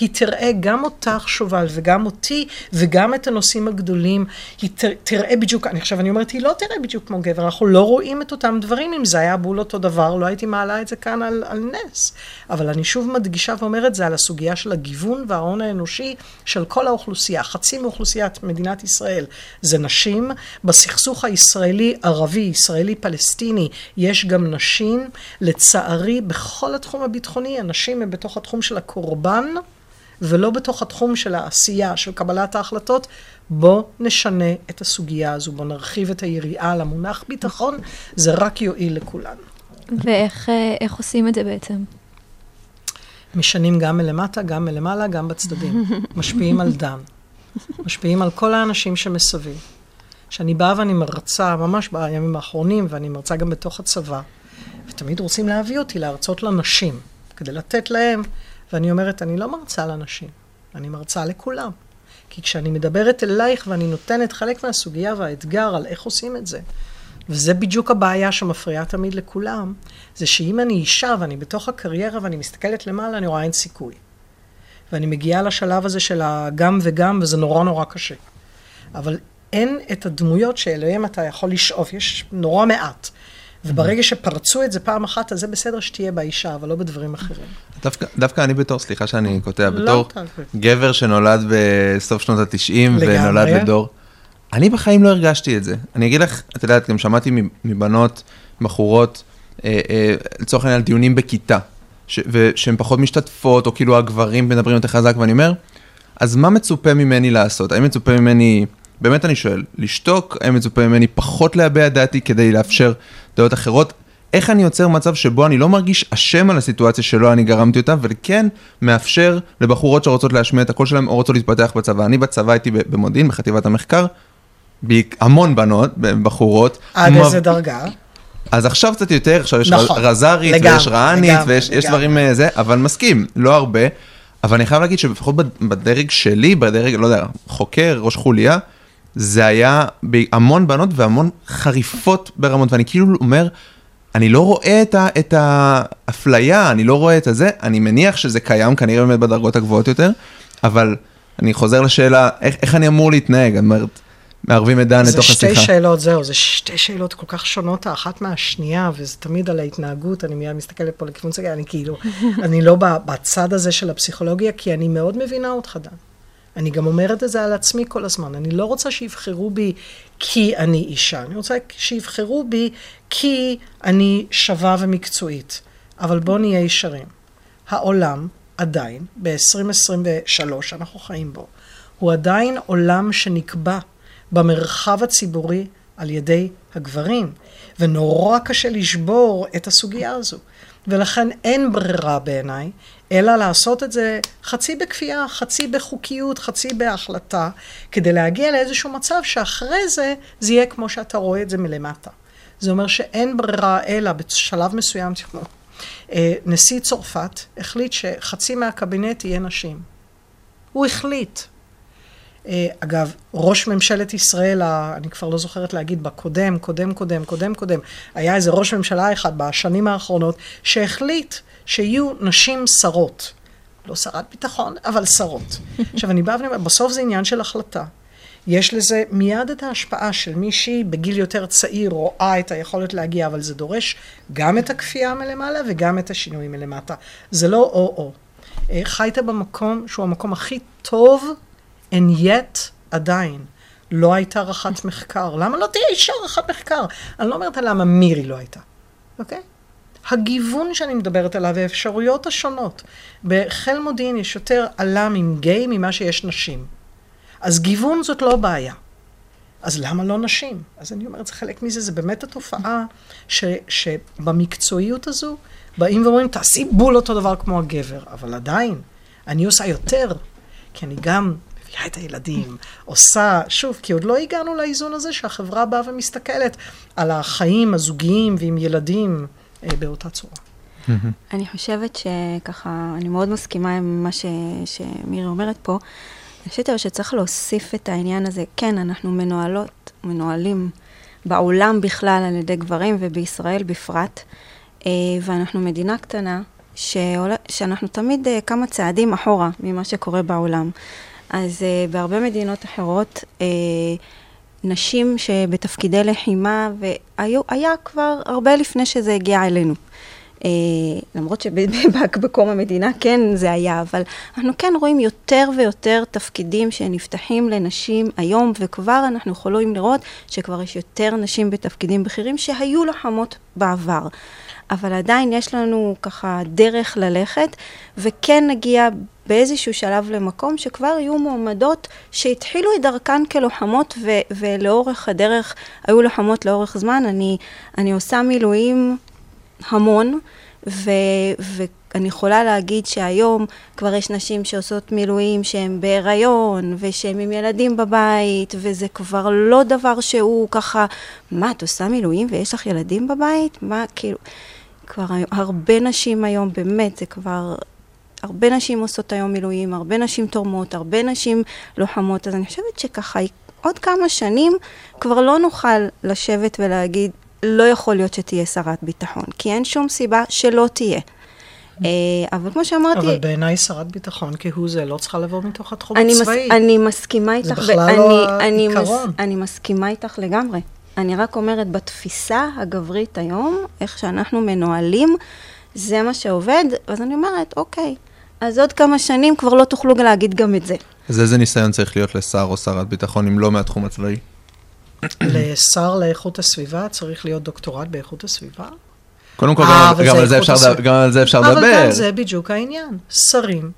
Speaker 7: היא תראה גם אותך, שובל, וגם אותי, וגם את הנושאים הגדולים. היא ת, תראה בדיוק, אני עכשיו, אני אומרת, היא לא תראה בדיוק כמו גבר, אנחנו לא רואים את אותם דברים. אם זה היה בול אותו דבר, לא הייתי מעלה את זה כאן על, על נס. אבל אני שוב מדגישה ואומרת, זה על הסוגיה של הגיוון וההון האנושי של כל האוכלוסייה. חצי מאוכלוסיית מדינת ישראל זה נשים. בסכסוך הישראלי-ערבי, ישראלי-פלסטיני, יש גם נשים. לצערי, בכל התחום הביטחוני, הנשים הן בתוך התחום של הקורבן. ולא בתוך התחום של העשייה, של קבלת ההחלטות, בוא נשנה את הסוגיה הזו, בוא נרחיב את היריעה למונח ביטחון, זה רק יועיל לכולנו.
Speaker 5: ואיך אה, עושים את זה בעצם?
Speaker 7: משנים גם מלמטה, גם מלמעלה, גם בצדדים. [laughs] משפיעים על דן. משפיעים על כל האנשים שמסביב. כשאני באה ואני מרצה, ממש בימים האחרונים, ואני מרצה גם בתוך הצבא, ותמיד רוצים להביא אותי להרצות לנשים, כדי לתת להם, ואני אומרת, אני לא מרצה לנשים, אני מרצה לכולם. כי כשאני מדברת אלייך ואני נותנת חלק מהסוגיה והאתגר על איך עושים את זה, וזה בדיוק הבעיה שמפריעה תמיד לכולם, זה שאם אני אישה ואני בתוך הקריירה ואני מסתכלת למעלה, אני רואה אין סיכוי. ואני מגיעה לשלב הזה של הגם וגם, וזה נורא נורא קשה. אבל אין את הדמויות שאליהן אתה יכול לשאוף, יש נורא מעט. וברגע שפרצו את זה פעם אחת, אז זה בסדר שתהיה באישה, אבל לא בדברים אחרים.
Speaker 4: דווקא, דווקא אני בתור, סליחה שאני קוטע,
Speaker 7: לא,
Speaker 4: בתור
Speaker 7: אתה-
Speaker 4: גבר שנולד בסוף שנות ה-90
Speaker 7: לגמרי.
Speaker 4: ונולד לדור, אני בחיים לא הרגשתי את זה. אני אגיד לך, את יודעת, גם שמעתי מבנות, בחורות, אה, אה, לצורך העניין, על דיונים בכיתה, ש- ושהן פחות משתתפות, או כאילו הגברים מדברים יותר חזק, ואני אומר, אז מה מצופה ממני לעשות? האם מצופה ממני, באמת אני שואל, לשתוק? האם מצופה ממני פחות להביע דעתי כדי לאפשר דעות אחרות? איך אני יוצר מצב שבו אני לא מרגיש אשם על הסיטואציה שלא אני גרמתי אותה, וכן מאפשר לבחורות שרוצות להשמיע את הקול שלהם או רוצות להתפתח בצבא. אני בצבא הייתי במודיעין, בחטיבת המחקר, המון בנות, בחורות.
Speaker 7: עד
Speaker 4: מב-
Speaker 7: איזה דרגה?
Speaker 4: אז עכשיו קצת יותר, עכשיו יש
Speaker 7: נכון,
Speaker 4: רזרית
Speaker 7: לגמרי,
Speaker 4: ויש רענית
Speaker 7: לגמרי,
Speaker 4: ויש יש
Speaker 7: לגמרי.
Speaker 4: דברים אה, זה, אבל מסכים, לא הרבה. אבל אני חייב להגיד שלפחות בד- בדרג שלי, בדרג, לא יודע, חוקר, ראש חוליה, זה היה המון בנות והמון חריפות ברמות, ואני כאילו אומר, אני לא רואה את, ה, את האפליה, אני לא רואה את הזה, אני מניח שזה קיים כנראה באמת בדרגות הגבוהות יותר, אבל אני חוזר לשאלה, איך, איך אני אמור להתנהג? את אומרת, מערבים את דן
Speaker 7: זה
Speaker 4: לתוך
Speaker 7: שתי
Speaker 4: השיחה.
Speaker 7: שאלות, זהו, זה שתי שאלות כל כך שונות האחת מהשנייה, וזה תמיד על ההתנהגות, אני מיד מסתכלת פה לכיוון סגל, אני כאילו, אני לא בצד הזה של הפסיכולוגיה, כי אני מאוד מבינה אותך, דן. אני גם אומרת את זה על עצמי כל הזמן. אני לא רוצה שיבחרו בי כי אני אישה, אני רוצה שיבחרו בי כי אני שווה ומקצועית. אבל בואו נהיה ישרים. העולם עדיין, ב-2023 שאנחנו חיים בו, הוא עדיין עולם שנקבע במרחב הציבורי על ידי הגברים, ונורא קשה לשבור את הסוגיה הזו. ולכן אין ברירה בעיניי, אלא לעשות את זה חצי בכפייה, חצי בחוקיות, חצי בהחלטה, כדי להגיע לאיזשהו מצב שאחרי זה, זה יהיה כמו שאתה רואה את זה מלמטה. זה אומר שאין ברירה אלא בשלב מסוים, [laughs] תשמעו, אה, נשיא צרפת החליט שחצי מהקבינט יהיה נשים. הוא החליט. אה, אגב, ראש ממשלת ישראל, אני כבר לא זוכרת להגיד, בקודם, קודם, קודם, קודם, קודם, היה איזה ראש ממשלה אחד בשנים האחרונות, שהחליט שיהיו נשים שרות. לא שרת ביטחון, אבל שרות. [laughs] עכשיו, אני באה ואני אומרת, בסוף זה עניין של החלטה. יש לזה מיד את ההשפעה של מישהי בגיל יותר צעיר רואה את היכולת להגיע, אבל זה דורש גם את הכפייה מלמעלה וגם את השינוי מלמטה. זה לא או-או. אה, חיית במקום שהוא המקום הכי טוב, and yet עדיין לא הייתה רח"ט מחקר. למה לא תהיה אישה רח"ט מחקר? אני לא אומרת למה מירי לא הייתה, אוקיי? הגיוון שאני מדברת עליו והאפשרויות השונות. בחיל מודיעין יש יותר על"מים גיי ממה שיש נשים. אז גיוון זאת לא בעיה. אז למה לא נשים? אז אני אומרת, זה חלק מזה, זה באמת התופעה ש, שבמקצועיות הזו באים ואומרים, תעשי בול אותו דבר כמו הגבר, אבל עדיין, אני עושה יותר, כי אני גם מביאה את הילדים, עושה, שוב, כי עוד לא הגענו לאיזון הזה שהחברה באה ומסתכלת על החיים הזוגיים ועם ילדים אה, באותה צורה.
Speaker 6: אני חושבת שככה, אני מאוד מסכימה עם מה ש, שמירי אומרת פה. אני חושבת שצריך להוסיף את העניין הזה. כן, אנחנו מנוהלות, מנוהלים בעולם בכלל על ידי גברים ובישראל בפרט, אה, ואנחנו מדינה קטנה שאנחנו תמיד אה, כמה צעדים אחורה ממה שקורה בעולם. אז אה, בהרבה מדינות אחרות, אה, נשים שבתפקידי לחימה, והיה כבר הרבה לפני שזה הגיע אלינו. אה, למרות שבקום [laughs] המדינה כן זה היה, אבל אנחנו כן רואים יותר ויותר תפקידים שנפתחים לנשים היום, וכבר אנחנו יכולים לראות שכבר יש יותר נשים בתפקידים בכירים שהיו לוחמות בעבר. אבל עדיין יש לנו ככה דרך ללכת, וכן נגיע באיזשהו שלב למקום שכבר יהיו מועמדות שהתחילו את דרכן כלוחמות ו- ולאורך הדרך היו לוחמות לאורך זמן. אני, אני עושה מילואים המון, ו- ואני יכולה להגיד שהיום כבר יש נשים שעושות מילואים שהן בהיריון ושהן עם ילדים בבית, וזה כבר לא דבר שהוא ככה, מה, את עושה מילואים ויש לך ילדים בבית? מה, כאילו... כבר הרבה נשים היום, באמת, זה כבר... הרבה נשים עושות היום מילואים, הרבה נשים תורמות, הרבה נשים לוחמות, אז אני חושבת שככה עוד כמה שנים כבר לא נוכל לשבת ולהגיד, לא יכול להיות שתהיה שרת ביטחון, כי אין שום סיבה שלא תהיה. אה, אבל כמו שאמרתי...
Speaker 7: אבל בעיניי שרת ביטחון כהוא זה לא צריכה לבוא מתוך התחום
Speaker 6: אני
Speaker 7: הצבאי.
Speaker 6: מס, אני מסכימה איתך.
Speaker 7: זה בכלל
Speaker 6: ואני-
Speaker 7: לא
Speaker 6: אני
Speaker 7: העיקרון.
Speaker 6: מס, אני מסכימה איתך לגמרי. אני רק אומרת, בתפיסה הגברית היום, איך שאנחנו מנוהלים, זה מה שעובד, אז אני אומרת, אוקיי, אז עוד כמה שנים כבר לא תוכלו להגיד גם את זה.
Speaker 4: אז איזה ניסיון צריך להיות לשר או שרת ביטחון אם לא מהתחום הצבאי?
Speaker 7: לשר לאיכות הסביבה צריך להיות דוקטורט באיכות הסביבה?
Speaker 4: קודם כל, גם- על זה אפשר. לדבר- גם על זה אפשר
Speaker 7: אבל
Speaker 4: לדבר.
Speaker 7: גם זה בדיוק העניין. שרים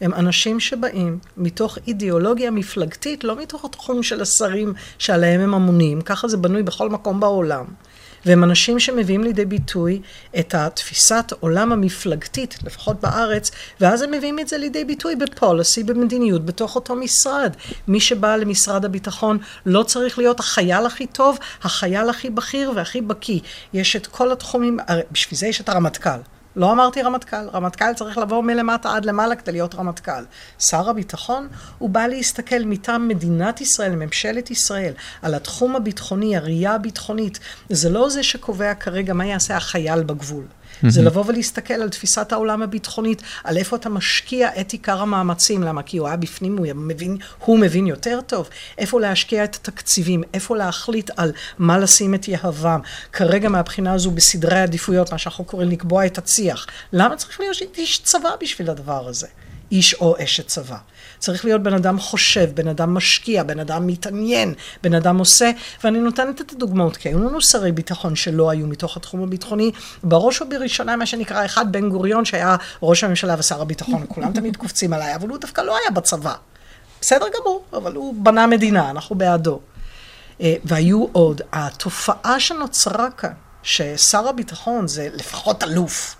Speaker 7: הם אנשים שבאים מתוך אידיאולוגיה מפלגתית, לא מתוך התחום של השרים שעליהם הם אמונים, ככה זה בנוי בכל מקום בעולם. והם אנשים שמביאים לידי ביטוי את התפיסת עולם המפלגתית, לפחות בארץ, ואז הם מביאים את זה לידי ביטוי בפוליסי, במדיניות, בתוך אותו משרד. מי שבא למשרד הביטחון לא צריך להיות החייל הכי טוב, החייל הכי בכיר והכי בקיא. יש את כל התחומים, בשביל זה יש את הרמטכ"ל. לא אמרתי רמטכ"ל, רמטכ"ל צריך לבוא מלמטה עד למעלה כדי להיות רמטכ"ל. שר הביטחון, הוא בא להסתכל מטעם מדינת ישראל, ממשלת ישראל, על התחום הביטחוני, הראייה הביטחונית. זה לא זה שקובע כרגע מה יעשה החייל בגבול. זה לבוא ולהסתכל על תפיסת העולם הביטחונית, על איפה אתה משקיע את עיקר המאמצים, למה? כי הוא היה בפנים, הוא מבין, הוא מבין יותר טוב, איפה להשקיע את התקציבים, איפה להחליט על מה לשים את יהבם. כרגע מהבחינה הזו בסדרי עדיפויות, מה שאנחנו קוראים לקבוע את הצי"ח. למה צריך להיות איש צבא בשביל הדבר הזה? איש או אשת צבא. צריך להיות בן אדם חושב, בן אדם משקיע, בן אדם מתעניין, בן אדם עושה, ואני נותנת את הדוגמאות, כי היו לנו שרי ביטחון שלא היו מתוך התחום הביטחוני, בראש ובראשונה מה שנקרא אחד בן גוריון שהיה ראש הממשלה ושר הביטחון, [laughs] כולם תמיד קופצים עליי, אבל הוא דווקא לא היה בצבא. בסדר גמור, אבל הוא בנה מדינה, אנחנו בעדו. אה, והיו עוד, התופעה שנוצרה כאן, ששר הביטחון זה לפחות אלוף,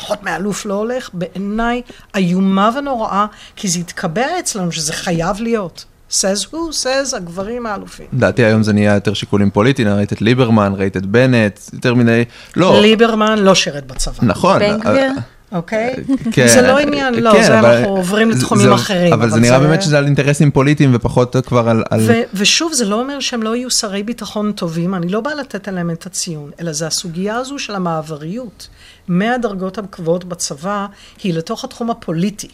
Speaker 7: פחות מאלוף לא הולך, בעיניי איומה ונוראה, כי זה התקבע אצלנו שזה חייב להיות. says who? says הגברים האלופים.
Speaker 4: לדעתי היום זה נהיה יותר שיקולים פוליטיים, ראית את ליברמן, ראית את בנט, יותר מיני, לא,
Speaker 7: ליברמן לא שירת בצבא,
Speaker 4: נכון.
Speaker 5: בן גביר?
Speaker 7: אוקיי?
Speaker 4: כן,
Speaker 7: זה לא עניין, לא,
Speaker 4: כן,
Speaker 7: זה
Speaker 4: אבל-
Speaker 7: אנחנו עוברים
Speaker 4: זה-
Speaker 7: לתחומים
Speaker 4: זה-
Speaker 7: אחרים.
Speaker 4: אבל זה נראה באמת שזה על אינטרסים פוליטיים ופחות כבר על... על-
Speaker 7: ו- ושוב, זה לא אומר שהם לא יהיו שרי ביטחון טובים, אני לא באה לתת עליהם את הציון, אלא זה הסוגיה הזו של המעבריות מהדרגות הגבוהות בצבא, היא לתוך התחום הפוליטי.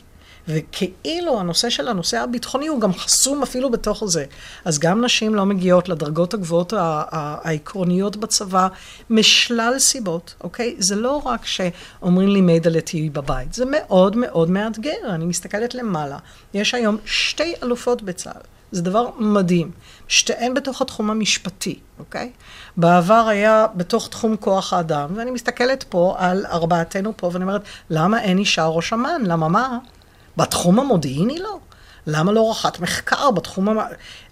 Speaker 7: וכאילו הנושא של הנושא הביטחוני הוא גם חסום אפילו בתוך זה. אז גם נשים לא מגיעות לדרגות הגבוהות העקרוניות בצבא משלל סיבות, אוקיי? זה לא רק שאומרים לי מידע תהיי בבית, זה מאוד מאוד מאתגר. אני מסתכלת למעלה, יש היום שתי אלופות בצה"ל. זה דבר מדהים. שתיהן בתוך התחום המשפטי, אוקיי? בעבר היה בתוך תחום כוח האדם, ואני מסתכלת פה על ארבעתנו פה, ואני אומרת, למה אין אישה ראש אמ"ן? למה מה? בתחום המודיעיני לא? למה לא רח"ט מחקר בתחום, המ...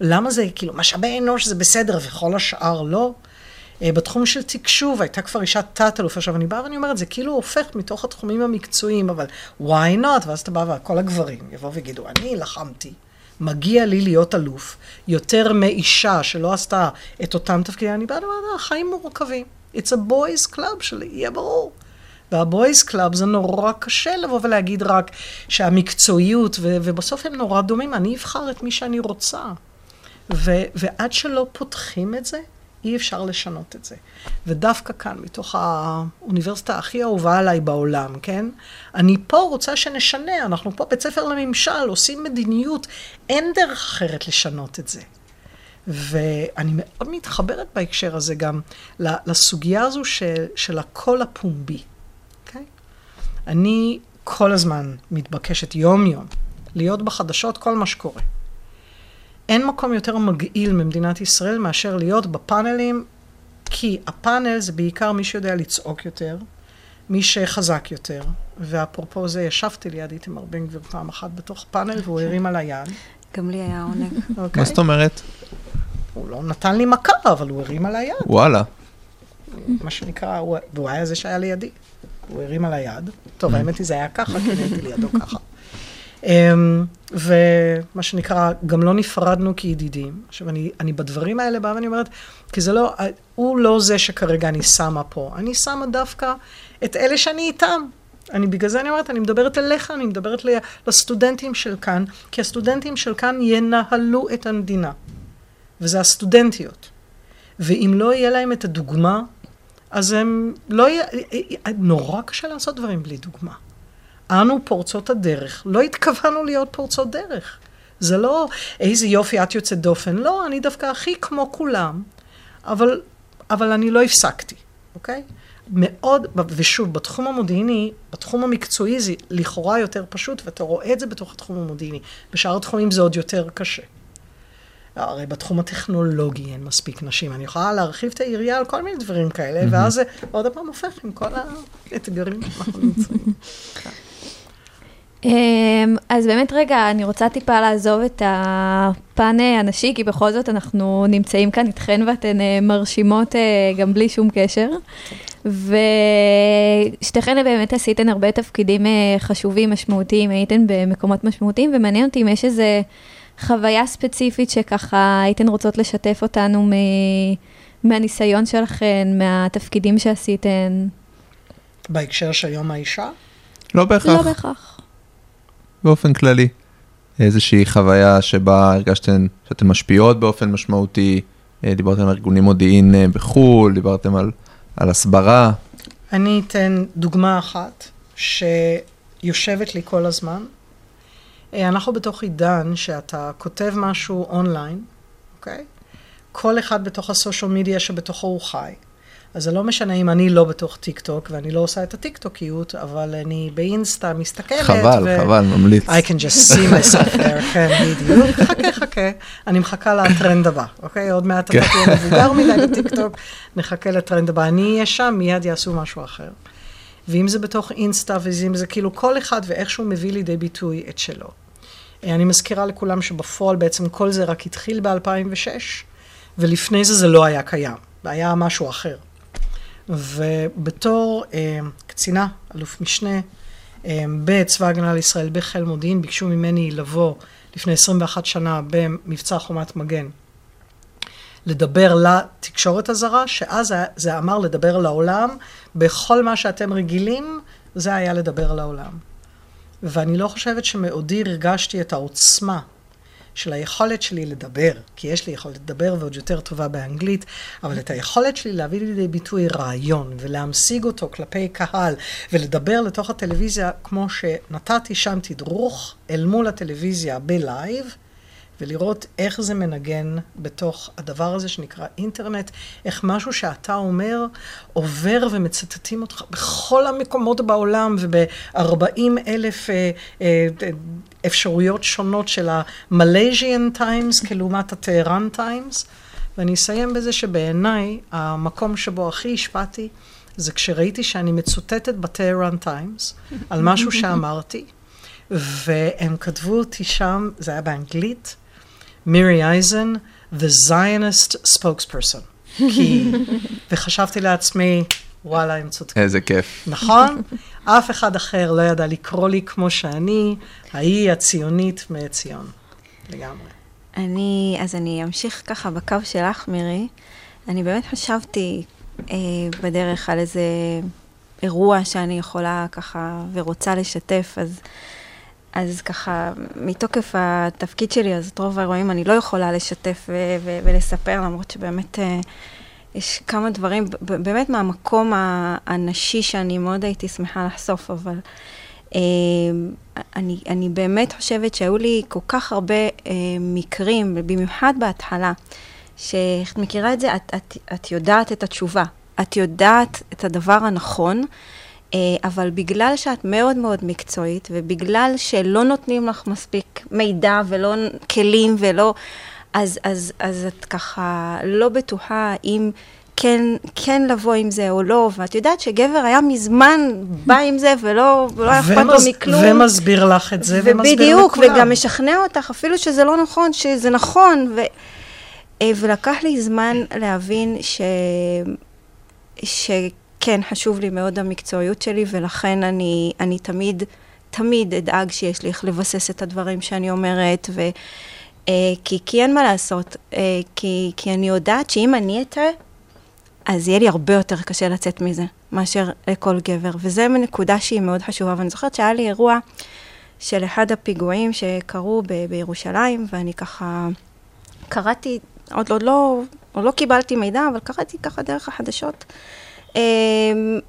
Speaker 7: למה זה, כאילו, משאבי אנוש זה בסדר וכל השאר לא? אה, בתחום של תקשוב הייתה כבר אישה תת-אלוף, עכשיו אני באה ואני אומרת, זה כאילו הופך מתוך התחומים המקצועיים, אבל why not? ואז אתה בא וכל הגברים יבואו ויגידו, אני לחמתי, מגיע לי להיות אלוף, יותר מאישה שלא עשתה את אותם תפקידים, אני באה ואומרת, החיים מורכבים. It's a boys club שיהיה ברור. וה boys club זה נורא קשה לבוא ולהגיד רק שהמקצועיות, ו- ובסוף הם נורא דומים, אני אבחר את מי שאני רוצה. ו- ועד שלא פותחים את זה, אי אפשר לשנות את זה. ודווקא כאן, מתוך האוניברסיטה הכי אהובה עליי בעולם, כן? אני פה רוצה שנשנה, אנחנו פה בית ספר לממשל, עושים מדיניות, אין דרך אחרת לשנות את זה. ואני מאוד מתחברת בהקשר הזה גם לסוגיה הזו של, של הקול הפומבי, אוקיי? אני כל הזמן מתבקשת יום-יום להיות בחדשות כל מה שקורה. אין מקום יותר מגעיל ממדינת ישראל מאשר להיות בפאנלים, כי הפאנל זה בעיקר מי שיודע לצעוק יותר, מי שחזק יותר. ואפרופו זה, ישבתי ליד איתמר בן גביר פעם אחת בתוך פאנל והוא הרים על היד.
Speaker 6: גם לי היה עונג. [laughs]
Speaker 7: אוקיי?
Speaker 4: מה זאת אומרת?
Speaker 7: הוא לא נתן לי מכה, אבל הוא הרים על היד.
Speaker 4: וואלה.
Speaker 7: מה שנקרא, הוא- והוא היה זה שהיה לידי. הוא הרים על היד. טוב, האמת היא, זה היה ככה, כי אני הייתי לידו ככה. אמ, ומה שנקרא, גם לא נפרדנו כידידים. עכשיו, אני, אני בדברים האלה באה ואני אומרת, כי זה לא, הוא לא זה שכרגע אני שמה פה. אני שמה דווקא את אלה שאני איתם. אני, בגלל זה אני אומרת, אני מדברת אליך, אני מדברת לסטודנטים של כאן, כי הסטודנטים של כאן ינהלו את המדינה. וזה הסטודנטיות. ואם לא יהיה להם את הדוגמה, אז הם לא יהיה... נורא קשה לעשות דברים בלי דוגמה. אנו פורצות הדרך, לא התכוונו להיות פורצות דרך. זה לא איזה יופי, את יוצאת דופן. לא, אני דווקא הכי כמו כולם, אבל, אבל אני לא הפסקתי, אוקיי? מאוד, ושוב, בתחום המודיעיני, בתחום המקצועי זה לכאורה יותר פשוט, ואתה רואה את זה בתוך התחום המודיעיני. בשאר התחומים זה עוד יותר קשה. הרי בתחום הטכנולוגי אין מספיק נשים. אני יכולה להרחיב את היריעה על כל מיני דברים כאלה, ואז זה עוד פעם הופך עם כל האתגרים שאנחנו נמצאים. [laughs]
Speaker 5: אמ, אז באמת רגע, אני רוצה טיפה לעזוב את הפן אה, הנשי, כי בכל זאת אנחנו נמצאים כאן איתכן ואתן אה, מרשימות אה, גם בלי שום קשר. ושתיכן באמת עשיתן הרבה תפקידים חשובים, משמעותיים, הייתן במקומות משמעותיים, ומעניין אותי אם יש איזה חוויה ספציפית שככה הייתן רוצות לשתף אותנו מ- מהניסיון שלכן, מהתפקידים שעשיתן.
Speaker 7: בהקשר של יום האישה,
Speaker 4: לא בהכרח,
Speaker 5: לא בהכרח.
Speaker 4: באופן כללי. איזושהי חוויה שבה הרגשתן שאתן משפיעות באופן משמעותי, אה, דיברתם על ארגונים מודיעין אה, בחו"ל, דיברתם על, על הסברה.
Speaker 7: אני אתן דוגמה אחת שיושבת לי כל הזמן. אה, אנחנו בתוך עידן שאתה כותב משהו אונליין, אוקיי? כל אחד בתוך ה social media שבתוכו הוא חי. אז זה לא משנה אם אני לא בתוך טיק טוק, ואני לא עושה את הטיק טוקיות, אבל אני באינסטה מסתכלת.
Speaker 4: חבל,
Speaker 7: ו-
Speaker 4: חבל, ממליץ.
Speaker 7: I can just see myself there, כן, בדיוק. חכה, חכה. אני מחכה לטרנד הבא, אוקיי? עוד מעט אתה
Speaker 4: כן.
Speaker 7: תהיה מבוגר מדי בטיקטוק, נחכה לטרנד הבא. אני אהיה שם, מיד יעשו משהו אחר. ואם זה בתוך אינסטה, ואם זה כאילו כל אחד ואיכשהו מביא לידי ביטוי את שלו. אה, אני מזכירה לכולם שבפועל בעצם כל זה רק התחיל ב-2006, ולפני זה זה לא היה קיים, היה משהו אחר. ובתור אה, קצינה, אלוף משנה, אה, בצבא הגנה לישראל בחיל מודיעין, ביקשו ממני לבוא לפני 21 שנה במבצע חומת מגן, לדבר לתקשורת הזרה, שאז זה אמר לדבר לעולם, בכל מה שאתם רגילים, זה היה לדבר לעולם. ואני לא חושבת שמעודי הרגשתי את העוצמה של היכולת שלי לדבר, כי יש לי יכולת לדבר ועוד יותר טובה באנגלית, אבל את היכולת שלי להביא לידי ביטוי רעיון ולהמשיג אותו כלפי קהל ולדבר לתוך הטלוויזיה כמו שנתתי שם תדרוך אל מול הטלוויזיה בלייב, ולראות איך זה מנגן בתוך הדבר הזה שנקרא אינטרנט, איך משהו שאתה אומר עובר ומצטטים אותך בכל המקומות בעולם וב-40 אלף אה, אה, אפשרויות שונות של ה-Malaysian Times כלעומת הטהרן Times. ואני אסיים בזה שבעיניי המקום שבו הכי השפעתי זה כשראיתי שאני מצוטטת בטהרן טיימס על משהו שאמרתי, והם כתבו אותי שם, זה היה באנגלית, מירי אייזן, The Zionist Spokesperson. כי, [laughs] וחשבתי לעצמי, וואלה, הם צודקים.
Speaker 4: איזה כיף.
Speaker 7: נכון? אף אחד אחר לא ידע לקרוא לי כמו שאני, ההיא הציונית מציון. לגמרי.
Speaker 6: אני, אז אני אמשיך ככה בקו שלך, מירי. אני באמת חשבתי אה, בדרך על איזה אירוע שאני יכולה ככה ורוצה לשתף, אז אז ככה, מתוקף התפקיד שלי, אז את רוב האירועים אני לא יכולה לשתף ו- ו- ולספר, למרות שבאמת אה, יש כמה דברים, באמת מהמקום הנשי שאני מאוד הייתי שמחה לחשוף, אבל אה, אני, אני באמת חושבת שהיו לי כל כך הרבה אה, מקרים, במיוחד בהתחלה, שאת מכירה את זה, את, את, את יודעת את התשובה, את יודעת את הדבר הנכון. אה, אבל בגלל שאת מאוד מאוד מקצועית, ובגלל שלא נותנים לך מספיק מידע ולא כלים ולא... אז, אז, אז את ככה לא בטוחה אם כן, כן לבוא עם זה או לא, ואת יודעת שגבר היה מזמן בא עם זה ולא, ולא היה אכפת לו
Speaker 7: ומס-
Speaker 6: מכלום.
Speaker 7: ומסביר לך את זה, ומסביר
Speaker 6: ובדיוק,
Speaker 7: לכולם.
Speaker 6: וגם משכנע אותך, אפילו שזה לא נכון, שזה נכון. ו, אה, ולקח לי זמן להבין ש... שכן, חשוב לי מאוד המקצועיות שלי, ולכן אני, אני תמיד, תמיד אדאג שיש לי איך לבסס את הדברים שאני אומרת, ו... אה, כי, כי אין מה לעשות, אה, כי, כי אני יודעת שאם אני אטעה, אז יהיה לי הרבה יותר קשה לצאת מזה, מאשר לכל גבר. וזו נקודה שהיא מאוד חשובה. ואני זוכרת שהיה לי אירוע של אחד הפיגועים שקרו ב- בירושלים, ואני ככה קראתי, עוד לא, לא, עוד לא קיבלתי מידע, אבל קראתי ככה דרך החדשות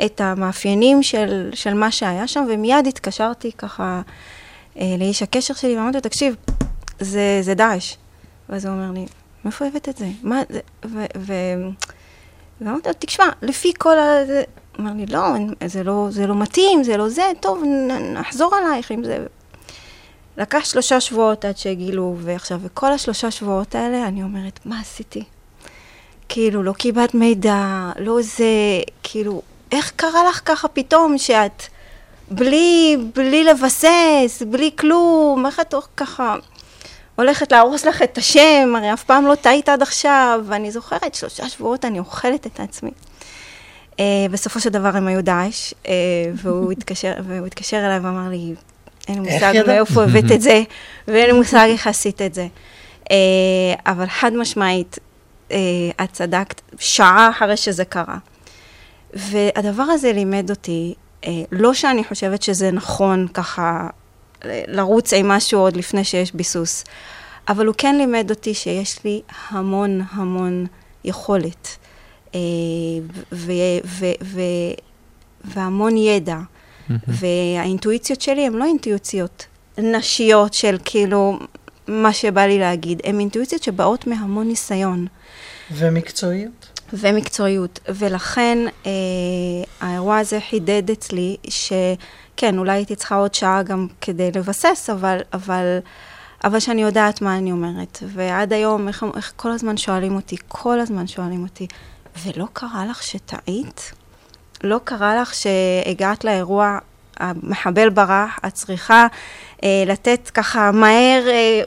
Speaker 6: את המאפיינים של, של מה שהיה שם, ומיד התקשרתי ככה אה, לאיש הקשר שלי, ואמרתי לו, תקשיב, זה, זה דאעש. ואז הוא אומר לי, מאיפה הבאת את זה? מה זה? ו... ו... ואמרתי לו, תשמע, לפי כל ה... זה... אמר לי, לא, זה לא, זה לא מתאים, זה לא זה, טוב, נחזור עלייך עם זה. לקח שלושה שבועות עד שגילו, ועכשיו, וכל השלושה שבועות האלה, אני אומרת, מה עשיתי? כאילו, לא קיבלת מידע, לא זה, כאילו, איך קרה לך ככה פתאום שאת בלי, בלי לבסס, בלי כלום, איך את ככה הולכת להרוס לך את השם, הרי אף פעם לא טעית עד עכשיו, ואני זוכרת, שלושה שבועות אני אוכלת את עצמי. Uh, בסופו של דבר הם היו דאעש, uh, והוא התקשר, והוא התקשר אליי ואמר לי, אין לי מושג? מאיפה הבאת את זה, ואין לי מושג איך עשית את זה. Uh, אבל חד משמעית, את צדקת, שעה אחרי שזה קרה. והדבר הזה לימד אותי, uh, לא שאני חושבת שזה נכון ככה ל- לרוץ עם משהו עוד לפני שיש ביסוס, אבל הוא כן לימד אותי שיש לי המון המון יכולת. אה, ו- ו- ו- והמון ידע. והאינטואיציות שלי הן לא אינטואיציות נשיות של כאילו מה שבא לי להגיד, הן אינטואיציות שבאות מהמון ניסיון
Speaker 7: ומקצועיות?
Speaker 6: ומקצועיות. ולכן אה, האירוע הזה חידד אצלי שכן, אולי הייתי צריכה עוד שעה גם כדי לבסס, אבל, אבל, אבל שאני יודעת מה אני אומרת. ועד היום, איך, איך כל הזמן שואלים אותי, כל הזמן שואלים אותי, ולא קרה לך שטעית? לא קרה לך שהגעת לאירוע, המחבל ברח, את צריכה אה, לתת ככה מהר אה,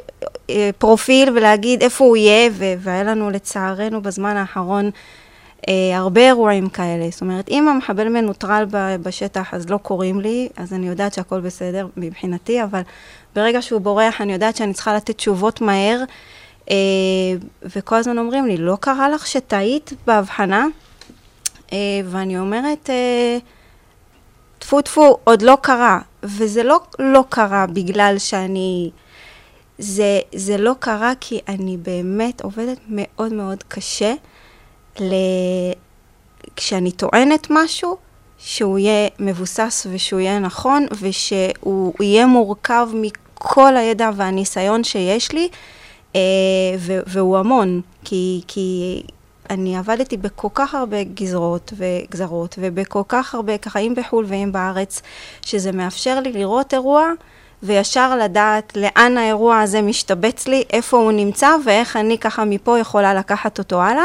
Speaker 6: אה, פרופיל ולהגיד איפה הוא יהיה, ו- והיה לנו לצערנו בזמן האחרון אה, הרבה אירועים כאלה. זאת אומרת, אם המחבל מנוטרל ב- בשטח, אז לא קוראים לי, אז אני יודעת שהכל בסדר מבחינתי, אבל ברגע שהוא בורח, אני יודעת שאני צריכה לתת תשובות מהר, אה, וכל הזמן אומרים לי, לא קרה לך שטעית בהבחנה? אה, ואני אומרת, אה, טפו טפו, עוד לא קרה. וזה לא לא קרה בגלל שאני... זה, זה לא קרה כי אני באמת עובדת מאוד מאוד קשה ל... כשאני טוענת משהו, שהוא יהיה מבוסס ושהוא יהיה נכון ושהוא יהיה מורכב מכל הידע והניסיון שיש לי, אה, והוא המון, כי, כי אני עבדתי בכל כך הרבה גזרות וגזרות, ובכל כך הרבה, ככה אם בחו"ל ואם בארץ, שזה מאפשר לי לראות אירוע, וישר לדעת לאן האירוע הזה משתבץ לי, איפה הוא נמצא, ואיך אני ככה מפה יכולה לקחת אותו הלאה.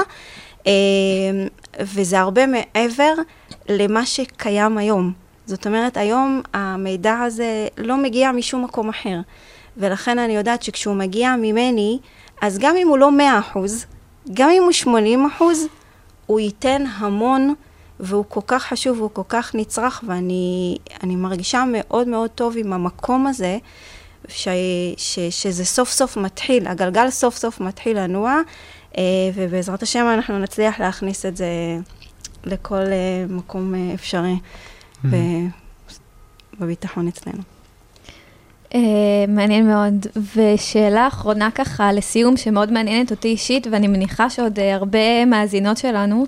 Speaker 6: אה, וזה הרבה מעבר למה שקיים היום. זאת אומרת, היום המידע הזה לא מגיע משום מקום אחר. ולכן אני יודעת שכשהוא מגיע ממני, אז גם אם הוא לא 100 אחוז, גם אם הוא 80 אחוז, הוא ייתן המון, והוא כל כך חשוב, והוא כל כך נצרך, ואני אני מרגישה מאוד מאוד טוב עם המקום הזה, ש, ש, שזה סוף סוף מתחיל, הגלגל סוף סוף מתחיל לנוע, אה, ובעזרת השם אנחנו נצליח להכניס את זה לכל אה, מקום אה, אפשרי ב- בביטחון אצלנו.
Speaker 5: אה, מעניין מאוד. ושאלה אחרונה ככה לסיום, שמאוד מעניינת אותי אישית, ואני מניחה שעוד אה, הרבה מאזינות שלנו,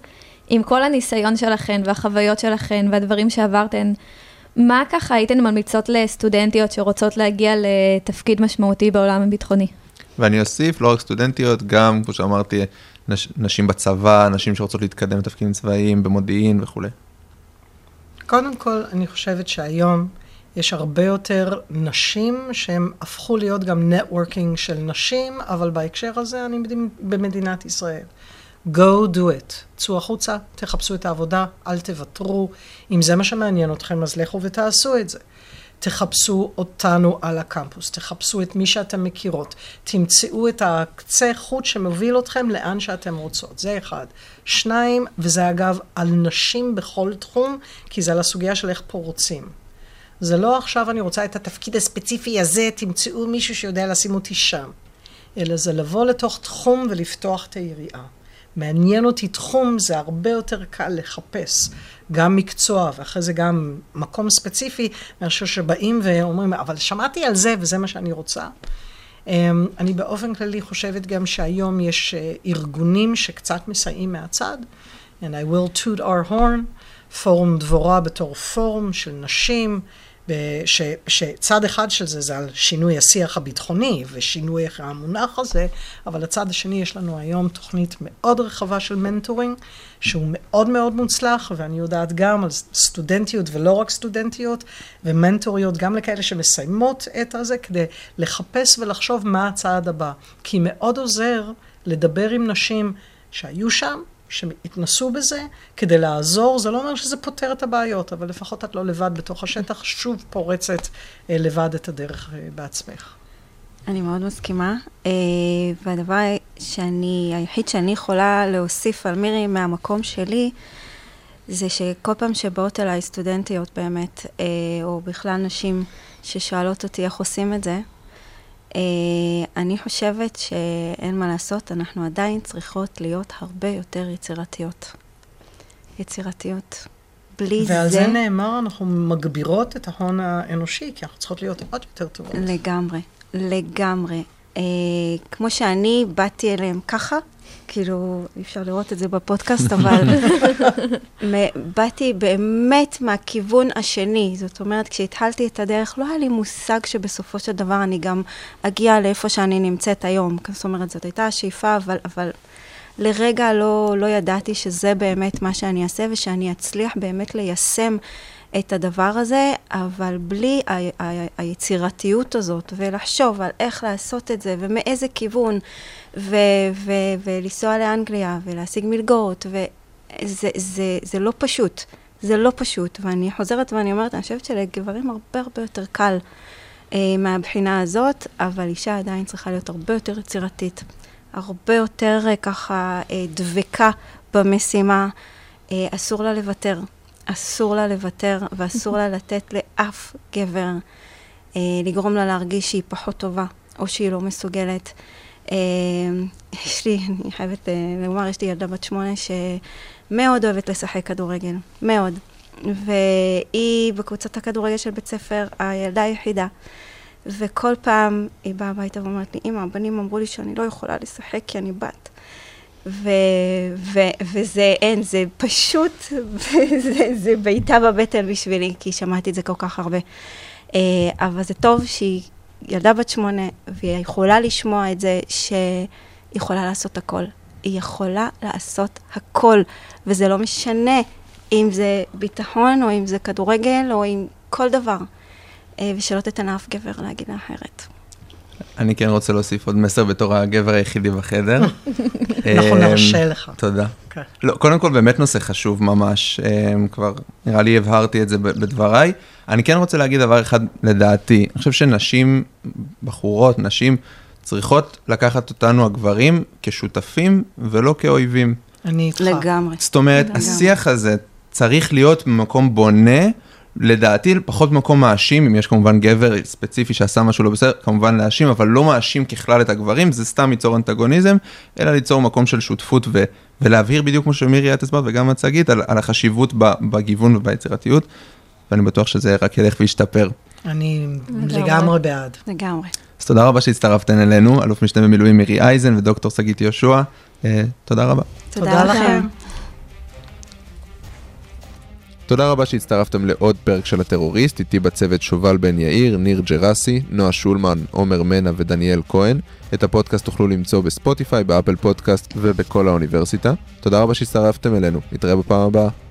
Speaker 5: עם כל הניסיון שלכן והחוויות שלכן והדברים שעברתן, מה ככה הייתן ממליצות לסטודנטיות שרוצות להגיע לתפקיד משמעותי בעולם הביטחוני?
Speaker 4: ואני אוסיף, לא רק סטודנטיות, גם, כמו שאמרתי, נש, נשים בצבא, נשים שרוצות להתקדם לתפקידים צבאיים, במודיעין וכולי.
Speaker 7: קודם כל, אני חושבת שהיום יש הרבה יותר נשים שהן הפכו להיות גם נטוורקינג של נשים, אבל בהקשר הזה אני במד- במדינת ישראל. go do it. צאו החוצה, תחפשו את העבודה, אל תוותרו. אם זה מה שמעניין אתכם, אז לכו ותעשו את זה. תחפשו אותנו על הקמפוס, תחפשו את מי שאתם מכירות, תמצאו את הקצה חוט שמוביל אתכם לאן שאתם רוצות, זה אחד. שניים, וזה אגב על נשים בכל תחום, כי זה על הסוגיה של איך פורצים. זה לא עכשיו אני רוצה את התפקיד הספציפי הזה, תמצאו מישהו שיודע לשים אותי שם. אלא זה לבוא לתוך תחום ולפתוח את היריעה. מעניין אותי תחום, זה הרבה יותר קל לחפש. גם מקצוע, ואחרי זה גם מקום ספציפי, מאשר שבאים ואומרים, אבל שמעתי על זה וזה מה שאני רוצה. אמ, אני באופן כללי חושבת גם שהיום יש אה, ארגונים שקצת מסייעים מהצד, and I will toot our horn, פורום דבורה בתור פורום של נשים, ש, שצד אחד של זה זה על שינוי השיח הביטחוני ושינוי המונח הזה, אבל לצד השני יש לנו היום תוכנית מאוד רחבה של מנטורינג, שהוא מאוד מאוד מוצלח, ואני יודעת גם על סטודנטיות ולא רק סטודנטיות, ומנטוריות גם לכאלה שמסיימות את הזה, כדי לחפש ולחשוב מה הצעד הבא. כי מאוד עוזר לדבר עם נשים שהיו שם, שהתנסו בזה, כדי לעזור, זה לא אומר שזה פותר את הבעיות, אבל לפחות את לא לבד בתוך השטח, שוב פורצת אה, לבד את הדרך אה, בעצמך.
Speaker 6: אני מאוד מסכימה, אה, והדבר שאני, היחיד שאני יכולה להוסיף על מירי מהמקום שלי, זה שכל פעם שבאות אליי סטודנטיות באמת, או בכלל נשים ששואלות אותי איך עושים את זה, אני חושבת שאין מה לעשות, אנחנו עדיין צריכות להיות הרבה יותר יצירתיות. יצירתיות. בלי
Speaker 7: ועל
Speaker 6: זה...
Speaker 7: זה נאמר, אנחנו מגבירות את ההון האנושי, כי אנחנו צריכות להיות עוד יותר טובות.
Speaker 6: לגמרי, לגמרי. אה, כמו שאני באתי אליהם ככה, כאילו, אי אפשר לראות את זה בפודקאסט, אבל [laughs] באתי באמת מהכיוון השני. זאת אומרת, כשהתחלתי את הדרך, לא היה לי מושג שבסופו של דבר אני גם אגיע לאיפה שאני נמצאת היום. זאת אומרת, זאת הייתה השאיפה, אבל, אבל לרגע לא, לא ידעתי שזה באמת מה שאני אעשה, ושאני אצליח באמת ליישם את הדבר הזה, אבל בלי ה- ה- היצירתיות הזאת, ולחשוב על איך לעשות את זה, ומאיזה כיוון, ו- ו- ולנסוע לאנגליה, ולהשיג מלגות, וזה זה, זה לא פשוט. זה לא פשוט, ואני חוזרת ואני אומרת, אני חושבת שלגברים הרבה הרבה יותר קל אה, מהבחינה הזאת, אבל אישה עדיין צריכה להיות הרבה יותר יצירתית, הרבה יותר אה, ככה אה, דבקה במשימה, אה, אסור לה לוותר. אסור לה לוותר ואסור לה לתת לאף גבר אה, לגרום לה להרגיש שהיא פחות טובה או שהיא לא מסוגלת. אה, יש לי, אני חייבת אה, לומר, יש לי ילדה בת שמונה שמאוד אוהבת לשחק כדורגל, מאוד. והיא בקבוצת הכדורגל של בית ספר, הילדה היחידה. וכל פעם היא באה הביתה ואומרת לי, אמא, הבנים אמרו לי שאני לא יכולה לשחק כי אני בת. ו- ו- וזה אין, זה פשוט, [laughs] זה, זה בעיטה בבטן בשבילי, כי שמעתי את זה כל כך הרבה. Uh, אבל זה טוב שהיא ילדה בת שמונה, והיא יכולה לשמוע את זה שהיא יכולה לעשות הכל. היא יכולה לעשות הכל, וזה לא משנה אם זה ביטחון, או אם זה כדורגל, או אם כל דבר. Uh, ושלא תתן לאף גבר להגיד לה אחרת.
Speaker 4: אני כן רוצה להוסיף עוד מסר בתור הגבר היחידי בחדר. [laughs]
Speaker 7: אנחנו
Speaker 4: אמ,
Speaker 7: נרשה לך.
Speaker 4: תודה.
Speaker 7: כן.
Speaker 4: לא, קודם כל באמת נושא חשוב ממש, אמ, כבר נראה לי הבהרתי את זה בדבריי. אני כן רוצה להגיד דבר אחד לדעתי, אני חושב שנשים, בחורות, נשים, צריכות לקחת אותנו הגברים כשותפים ולא כאויבים.
Speaker 7: אני איתך.
Speaker 6: לגמרי.
Speaker 4: זאת אומרת. השיח הזה צריך להיות במקום בונה, לדעתי פחות במקום מאשים, אם יש כמובן גבר ספציפי שעשה משהו לא בסדר, כמובן להאשים, אבל לא מאשים ככלל את הגברים, זה סתם ייצור אנטגוניזם, אלא ליצור מקום של שותפות ו- ולהבהיר בדיוק כמו שמירי את הסברת וגם את שגית, על, על החשיבות ב- בגיוון וביצירתיות, ואני בטוח שזה רק ילך וישתפר.
Speaker 7: אני
Speaker 5: לגמרי.
Speaker 7: בעד.
Speaker 6: לגמרי.
Speaker 8: אז תודה רבה שהצטרפתם אלינו, אלוף משנה במילואים מירי אייזן ודוקטור שגית יהושע. אה, תודה רבה.
Speaker 7: תודה לכם.
Speaker 8: תודה רבה שהצטרפתם לעוד פרק של הטרוריסט, איתי בצוות שובל בן יאיר, ניר ג'רסי, נועה שולמן, עומר מנע ודניאל כהן. את הפודקאסט תוכלו למצוא בספוטיפיי, באפל פודקאסט ובקול האוניברסיטה. תודה רבה שהצטרפתם אלינו, נתראה בפעם הבאה.